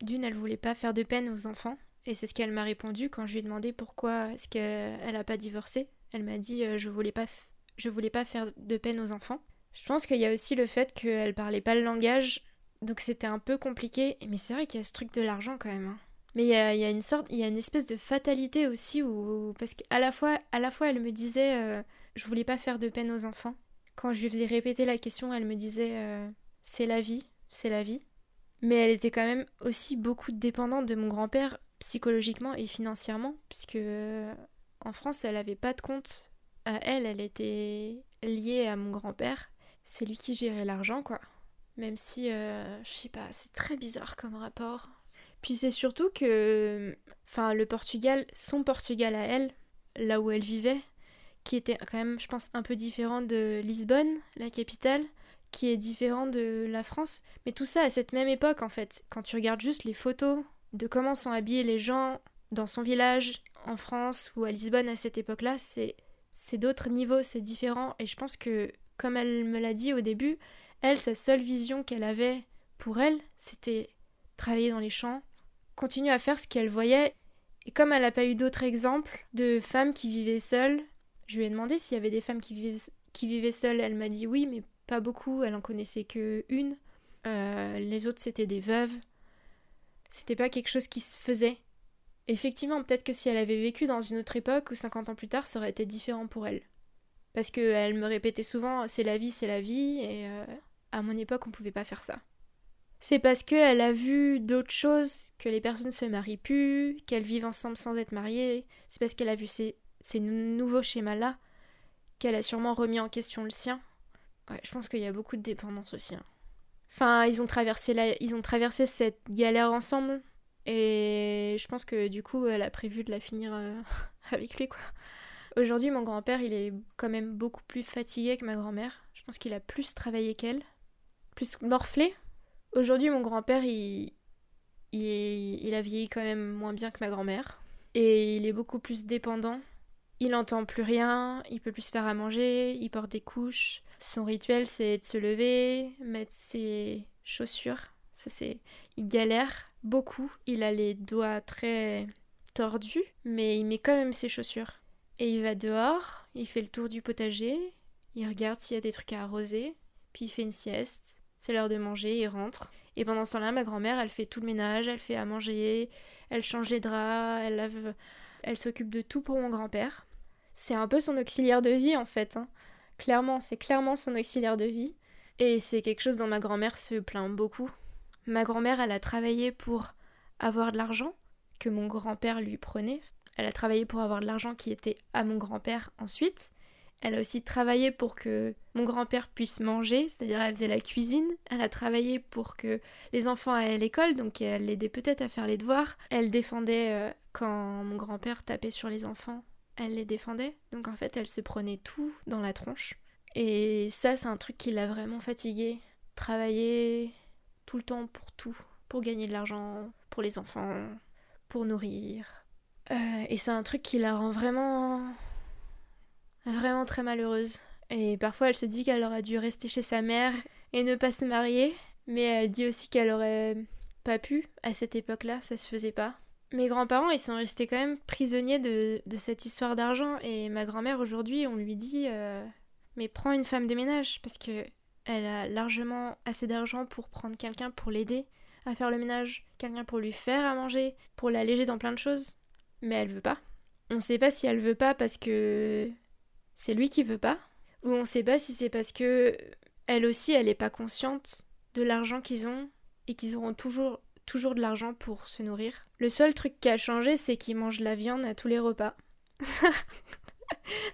d'une, elle voulait pas faire de peine aux enfants. Et c'est ce qu'elle m'a répondu quand je lui ai demandé pourquoi est-ce qu'elle n'a pas divorcé. Elle m'a dit euh, je voulais pas je voulais pas faire de peine aux enfants. Je pense qu'il y a aussi le fait qu'elle parlait pas le langage, donc c'était un peu compliqué. Mais c'est vrai qu'il y a ce truc de l'argent quand même. Hein. Mais il y, a, une sorte, il y a une espèce de fatalité aussi où, parce qu'à la fois, à la fois, elle me disait euh, je voulais pas faire de peine aux enfants. Quand je lui faisais répéter la question, elle me disait euh, c'est la vie, c'est la vie. Mais elle était quand même aussi beaucoup dépendante de mon grand-père psychologiquement et financièrement, puisque euh, en France, elle n'avait pas de compte à elle, elle était liée à mon grand-père. C'est lui qui gérait l'argent, quoi. Même si, euh, je sais pas, c'est très bizarre comme rapport. Puis c'est surtout que, enfin, le Portugal, son Portugal à elle, là où elle vivait, qui était quand même, je pense, un peu différent de Lisbonne, la capitale, qui est différent de la France. Mais tout ça à cette même époque, en fait. Quand tu regardes juste les photos de comment sont habillés les gens dans son village, en France ou à Lisbonne à cette époque-là, c'est, c'est d'autres niveaux, c'est différent. Et je pense que, comme elle me l'a dit au début, elle, sa seule vision qu'elle avait pour elle, c'était travailler dans les champs, continuer à faire ce qu'elle voyait. Et comme elle n'a pas eu d'autres exemples de femmes qui vivaient seules, je lui ai demandé s'il y avait des femmes qui vivaient, qui vivaient seules. Elle m'a dit oui, mais pas beaucoup, elle en connaissait que une. Euh, les autres c'était des veuves. C'était pas quelque chose qui se faisait. Effectivement, peut-être que si elle avait vécu dans une autre époque ou 50 ans plus tard, ça aurait été différent pour elle. Parce qu'elle me répétait souvent c'est la vie, c'est la vie, et euh, à mon époque on pouvait pas faire ça. C'est parce qu'elle a vu d'autres choses, que les personnes se marient plus, qu'elles vivent ensemble sans être mariées. C'est parce qu'elle a vu ces, nouveaux schémas-là qu'elle a sûrement remis en question le sien. Ouais, je pense qu'il y a beaucoup de dépendance aussi. Hein. Enfin, ils ont, traversé la... ils ont traversé cette galère ensemble. Et je pense que du coup, elle a prévu de la finir euh, <laughs> avec lui, quoi. Aujourd'hui, mon grand-père, il est quand même beaucoup plus fatigué que ma grand-mère. Je pense qu'il a plus travaillé qu'elle. Plus morflé. Aujourd'hui, mon grand-père, il... Il, il a vieilli quand même moins bien que ma grand-mère. Et il est beaucoup plus dépendant. Il n'entend plus rien, il peut plus se faire à manger, il porte des couches. Son rituel, c'est de se lever, mettre ses chaussures. Ça, c'est. Il galère beaucoup. Il a les doigts très tordus, mais il met quand même ses chaussures. Et il va dehors, il fait le tour du potager, il regarde s'il y a des trucs à arroser, puis il fait une sieste. C'est l'heure de manger, il rentre. Et pendant ce temps-là, ma grand-mère, elle fait tout le ménage, elle fait à manger, elle change les draps, elle lave, elle s'occupe de tout pour mon grand-père. C'est un peu son auxiliaire de vie en fait. Hein. Clairement, c'est clairement son auxiliaire de vie. Et c'est quelque chose dont ma grand-mère se plaint beaucoup. Ma grand-mère, elle a travaillé pour avoir de l'argent que mon grand-père lui prenait. Elle a travaillé pour avoir de l'argent qui était à mon grand-père ensuite. Elle a aussi travaillé pour que mon grand-père puisse manger, c'est-à-dire elle faisait la cuisine. Elle a travaillé pour que les enfants aillent à l'école, donc elle l'aidait peut-être à faire les devoirs. Elle défendait euh, quand mon grand-père tapait sur les enfants, elle les défendait. Donc en fait, elle se prenait tout dans la tronche. Et ça, c'est un truc qui l'a vraiment fatiguée. Travailler tout le temps pour tout, pour gagner de l'argent, pour les enfants, pour nourrir. Euh, et c'est un truc qui la rend vraiment vraiment très malheureuse. Et parfois elle se dit qu'elle aurait dû rester chez sa mère et ne pas se marier, mais elle dit aussi qu'elle aurait pas pu à cette époque-là, ça se faisait pas. Mes grands-parents, ils sont restés quand même prisonniers de, cette histoire d'argent et ma grand-mère aujourd'hui, on lui dit euh, mais prends une femme de ménage parce que elle a largement assez d'argent pour prendre quelqu'un pour l'aider à faire le ménage, quelqu'un pour lui faire à manger, pour l'alléger dans plein de choses, mais elle veut pas. On sait pas si elle veut pas parce que c'est lui qui veut pas, ou on sait pas si c'est parce que elle aussi elle est pas consciente de l'argent qu'ils ont et qu'ils auront toujours toujours de l'argent pour se nourrir. Le seul truc qui a changé, c'est qu'ils mangent de la viande à tous les repas. <laughs>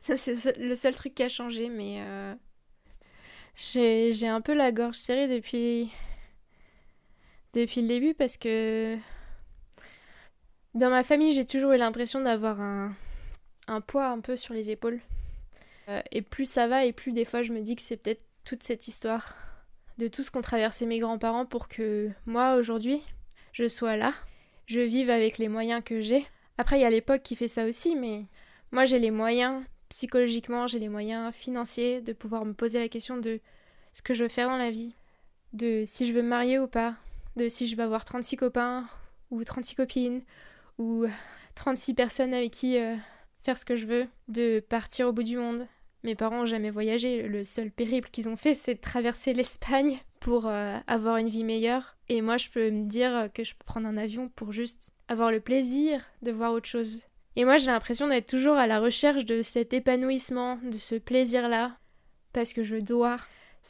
c'est le seul truc qui a changé, mais euh, j'ai un peu la gorge serrée depuis depuis le début parce que dans ma famille, j'ai toujours eu l'impression d'avoir un, un poids un peu sur les épaules. Euh, et plus ça va, et plus des fois je me dis que c'est peut-être toute cette histoire de tout ce qu'ont traversé mes grands-parents pour que moi, aujourd'hui, je sois là, je vive avec les moyens que j'ai. Après, il y a l'époque qui fait ça aussi, mais moi, j'ai les moyens psychologiquement, j'ai les moyens financiers de pouvoir me poser la question de ce que je veux faire dans la vie, de si je veux me marier ou pas, de si je veux avoir 36 copains ou 36 copines ou 36 personnes avec qui euh, faire ce que je veux, de partir au bout du monde. Mes parents n'ont jamais voyagé, le seul périple qu'ils ont fait c'est de traverser <laughs> l'Espagne pour euh, avoir une vie meilleure. Et moi je peux me dire que je peux prendre un avion pour juste avoir le plaisir de voir autre chose. Et moi j'ai l'impression d'être toujours à la recherche de cet épanouissement, de ce plaisir-là, parce que je dois.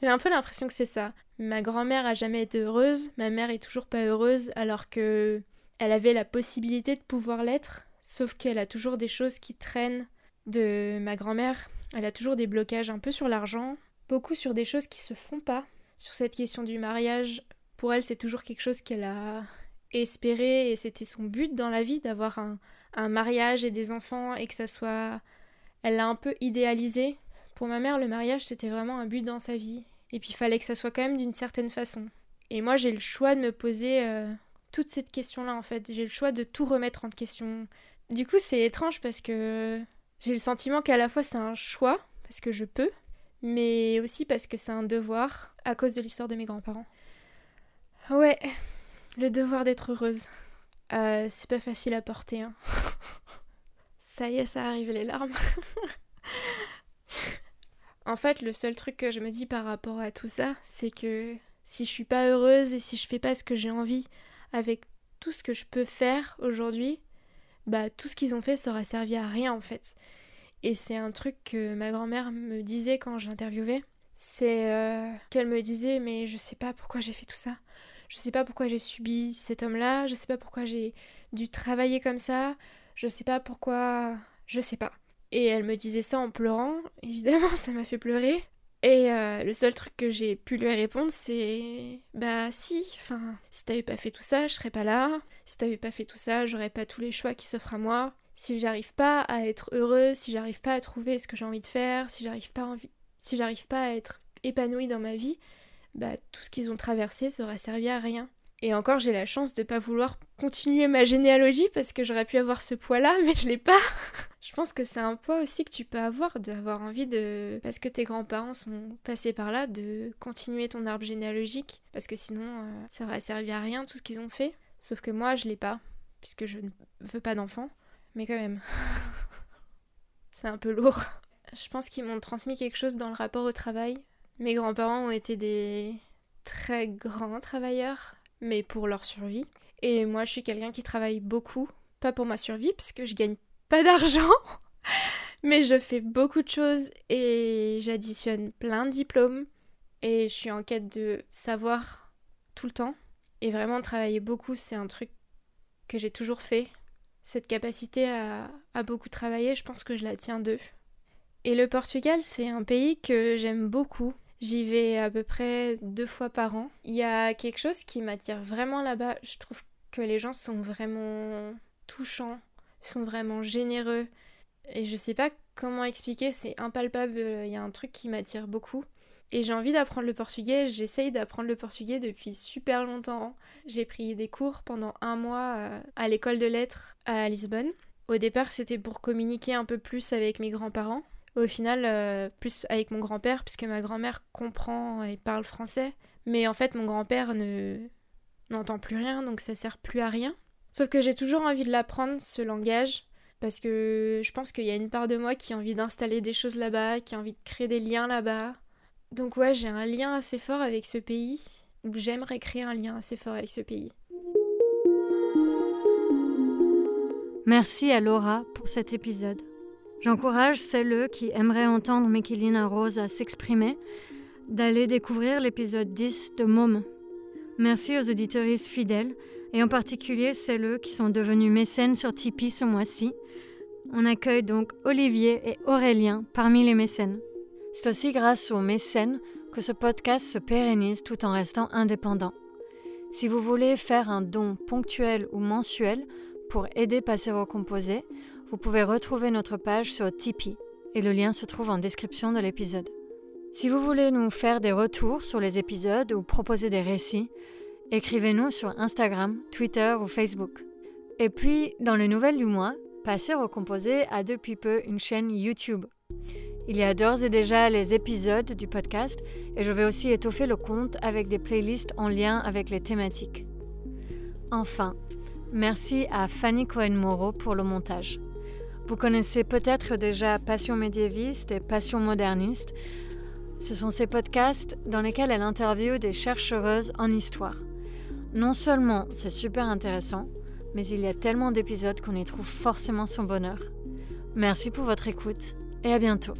J'ai un peu l'impression que c'est ça. Ma grand-mère a jamais été heureuse, ma mère est toujours pas heureuse, alors que elle avait la possibilité de pouvoir l'être, sauf qu'elle a toujours des choses qui traînent de ma grand-mère. Elle a toujours des blocages un peu sur l'argent, beaucoup sur des choses qui se font pas. Sur cette question du mariage, pour elle, c'est toujours quelque chose qu'elle a espéré et c'était son but dans la vie d'avoir un, mariage et des enfants et que ça soit. Elle l'a un peu idéalisé. Pour ma mère, le mariage, c'était vraiment un but dans sa vie. Et puis il fallait que ça soit quand même d'une certaine façon. Et moi, j'ai le choix de me poser euh, toute cette question-là, en fait. J'ai le choix de tout remettre en question. Du coup, c'est étrange parce que j'ai le sentiment qu'à la fois c'est un choix, parce que je peux, mais aussi parce que c'est un devoir à cause de l'histoire de mes grands-parents. Ouais, le devoir d'être heureuse. Euh, c'est pas facile à porter. Hein. <laughs> ça y est, ça arrive les larmes. <laughs> en fait, le seul truc que je me dis par rapport à tout ça, c'est que si je suis pas heureuse et si je fais pas ce que j'ai envie avec tout ce que je peux faire aujourd'hui, bah tout ce qu'ils ont fait ça aura servi à rien en fait. Et c'est un truc que ma grand-mère me disait quand je l'interviewais. C'est euh, qu'elle me disait mais je sais pas pourquoi j'ai fait tout ça. Je sais pas pourquoi j'ai subi cet homme-là, je sais pas pourquoi j'ai dû travailler comme ça, je sais pas pourquoi, je sais pas. Et elle me disait ça en pleurant, évidemment <laughs> ça m'a fait pleurer. Et euh, le seul truc que j'ai pu lui répondre, c'est bah si, enfin, si t'avais pas fait tout ça, je serais pas là. Si t'avais pas fait tout ça, j'aurais pas tous les choix qui s'offrent à moi. Si j'arrive pas à être heureuse, si j'arrive pas à trouver ce que j'ai envie de faire, si j'arrive pas, si j'arrive pas à être épanouie dans ma vie, bah, tout ce qu'ils ont traversé, aurait servi à rien. Et encore, j'ai la chance de pas vouloir continuer ma généalogie parce que j'aurais pu avoir ce poids-là, mais je l'ai pas. <laughs> je pense que c'est un poids aussi que tu peux avoir, d'avoir envie de, parce que tes grands-parents sont passés par là, de continuer ton arbre généalogique, parce que sinon, euh, ça aurait servi à rien tout ce qu'ils ont fait. Sauf que moi, je l'ai pas, puisque je ne veux pas d'enfants. Mais quand même, <laughs> c'est un peu lourd. Je pense qu'ils m'ont transmis quelque chose dans le rapport au travail, mes grands-parents ont été des très grands travailleurs, mais pour leur survie. Et moi, je suis quelqu'un qui travaille beaucoup, pas pour ma survie, parce que je gagne pas d'argent, <laughs> mais je fais beaucoup de choses et j'additionne plein de diplômes. et je suis en quête de savoir tout le temps. Et vraiment travailler beaucoup, c'est un truc que j'ai toujours fait. Cette capacité à, à beaucoup travailler, je pense que je la tiens d'eux. Et le Portugal, c'est un pays que j'aime beaucoup. J'y vais à peu près deux fois par an. Il y a quelque chose qui m'attire vraiment là-bas. Je trouve que les gens sont vraiment touchants, sont vraiment généreux. Et je sais pas comment expliquer, c'est impalpable. Il y a un truc qui m'attire beaucoup. Et j'ai envie d'apprendre le portugais. J'essaye d'apprendre le portugais depuis super longtemps. J'ai pris des cours pendant un mois euh, à l'école de lettres à Lisbonne. Au départ, c'était pour communiquer un peu plus avec mes grands-parents. Au final, euh, plus avec mon grand-père, puisque ma grand-mère comprend et parle français. Mais en fait, mon grand-père ne n'entend plus rien, donc ça sert plus à rien. Sauf que j'ai toujours envie de l'apprendre, ce langage, parce que je pense qu'il y a une part de moi qui a envie d'installer des choses là-bas, qui a envie de créer des liens là-bas. Donc ouais, j'ai un lien assez fort avec ce pays, ou j'aimerais créer un lien assez fort avec ce pays. Merci à Laura pour cet épisode. J'encourage celles qui aimeraient entendre Mekilina Rosa s'exprimer d'aller découvrir l'épisode 10 de Môme. Merci aux auditoristes fidèles et en particulier celles qui sont devenus mécènes sur Tipeee ce mois-ci. On accueille donc Olivier et Aurélien parmi les mécènes. C'est aussi grâce aux mécènes que ce podcast se pérennise tout en restant indépendant. Si vous voulez faire un don ponctuel ou mensuel pour aider Passer Composé, vous pouvez retrouver notre page sur Tipeee et le lien se trouve en description de l'épisode. Si vous voulez nous faire des retours sur les épisodes ou proposer des récits, écrivez-nous sur Instagram, Twitter ou Facebook. Et puis, dans les nouvelles du mois, Passer Composé a depuis peu une chaîne YouTube. Il y a d'ores et déjà les épisodes du podcast et je vais aussi étoffer le compte avec des playlists en lien avec les thématiques. Enfin, merci à Fanny Cohen-Moreau pour le montage. Vous connaissez peut-être déjà Passion médiéviste et Passion moderniste. Ce sont ces podcasts dans lesquels elle interviewe des chercheuses en histoire. Non seulement c'est super intéressant, mais il y a tellement d'épisodes qu'on y trouve forcément son bonheur. Merci pour votre écoute et à bientôt.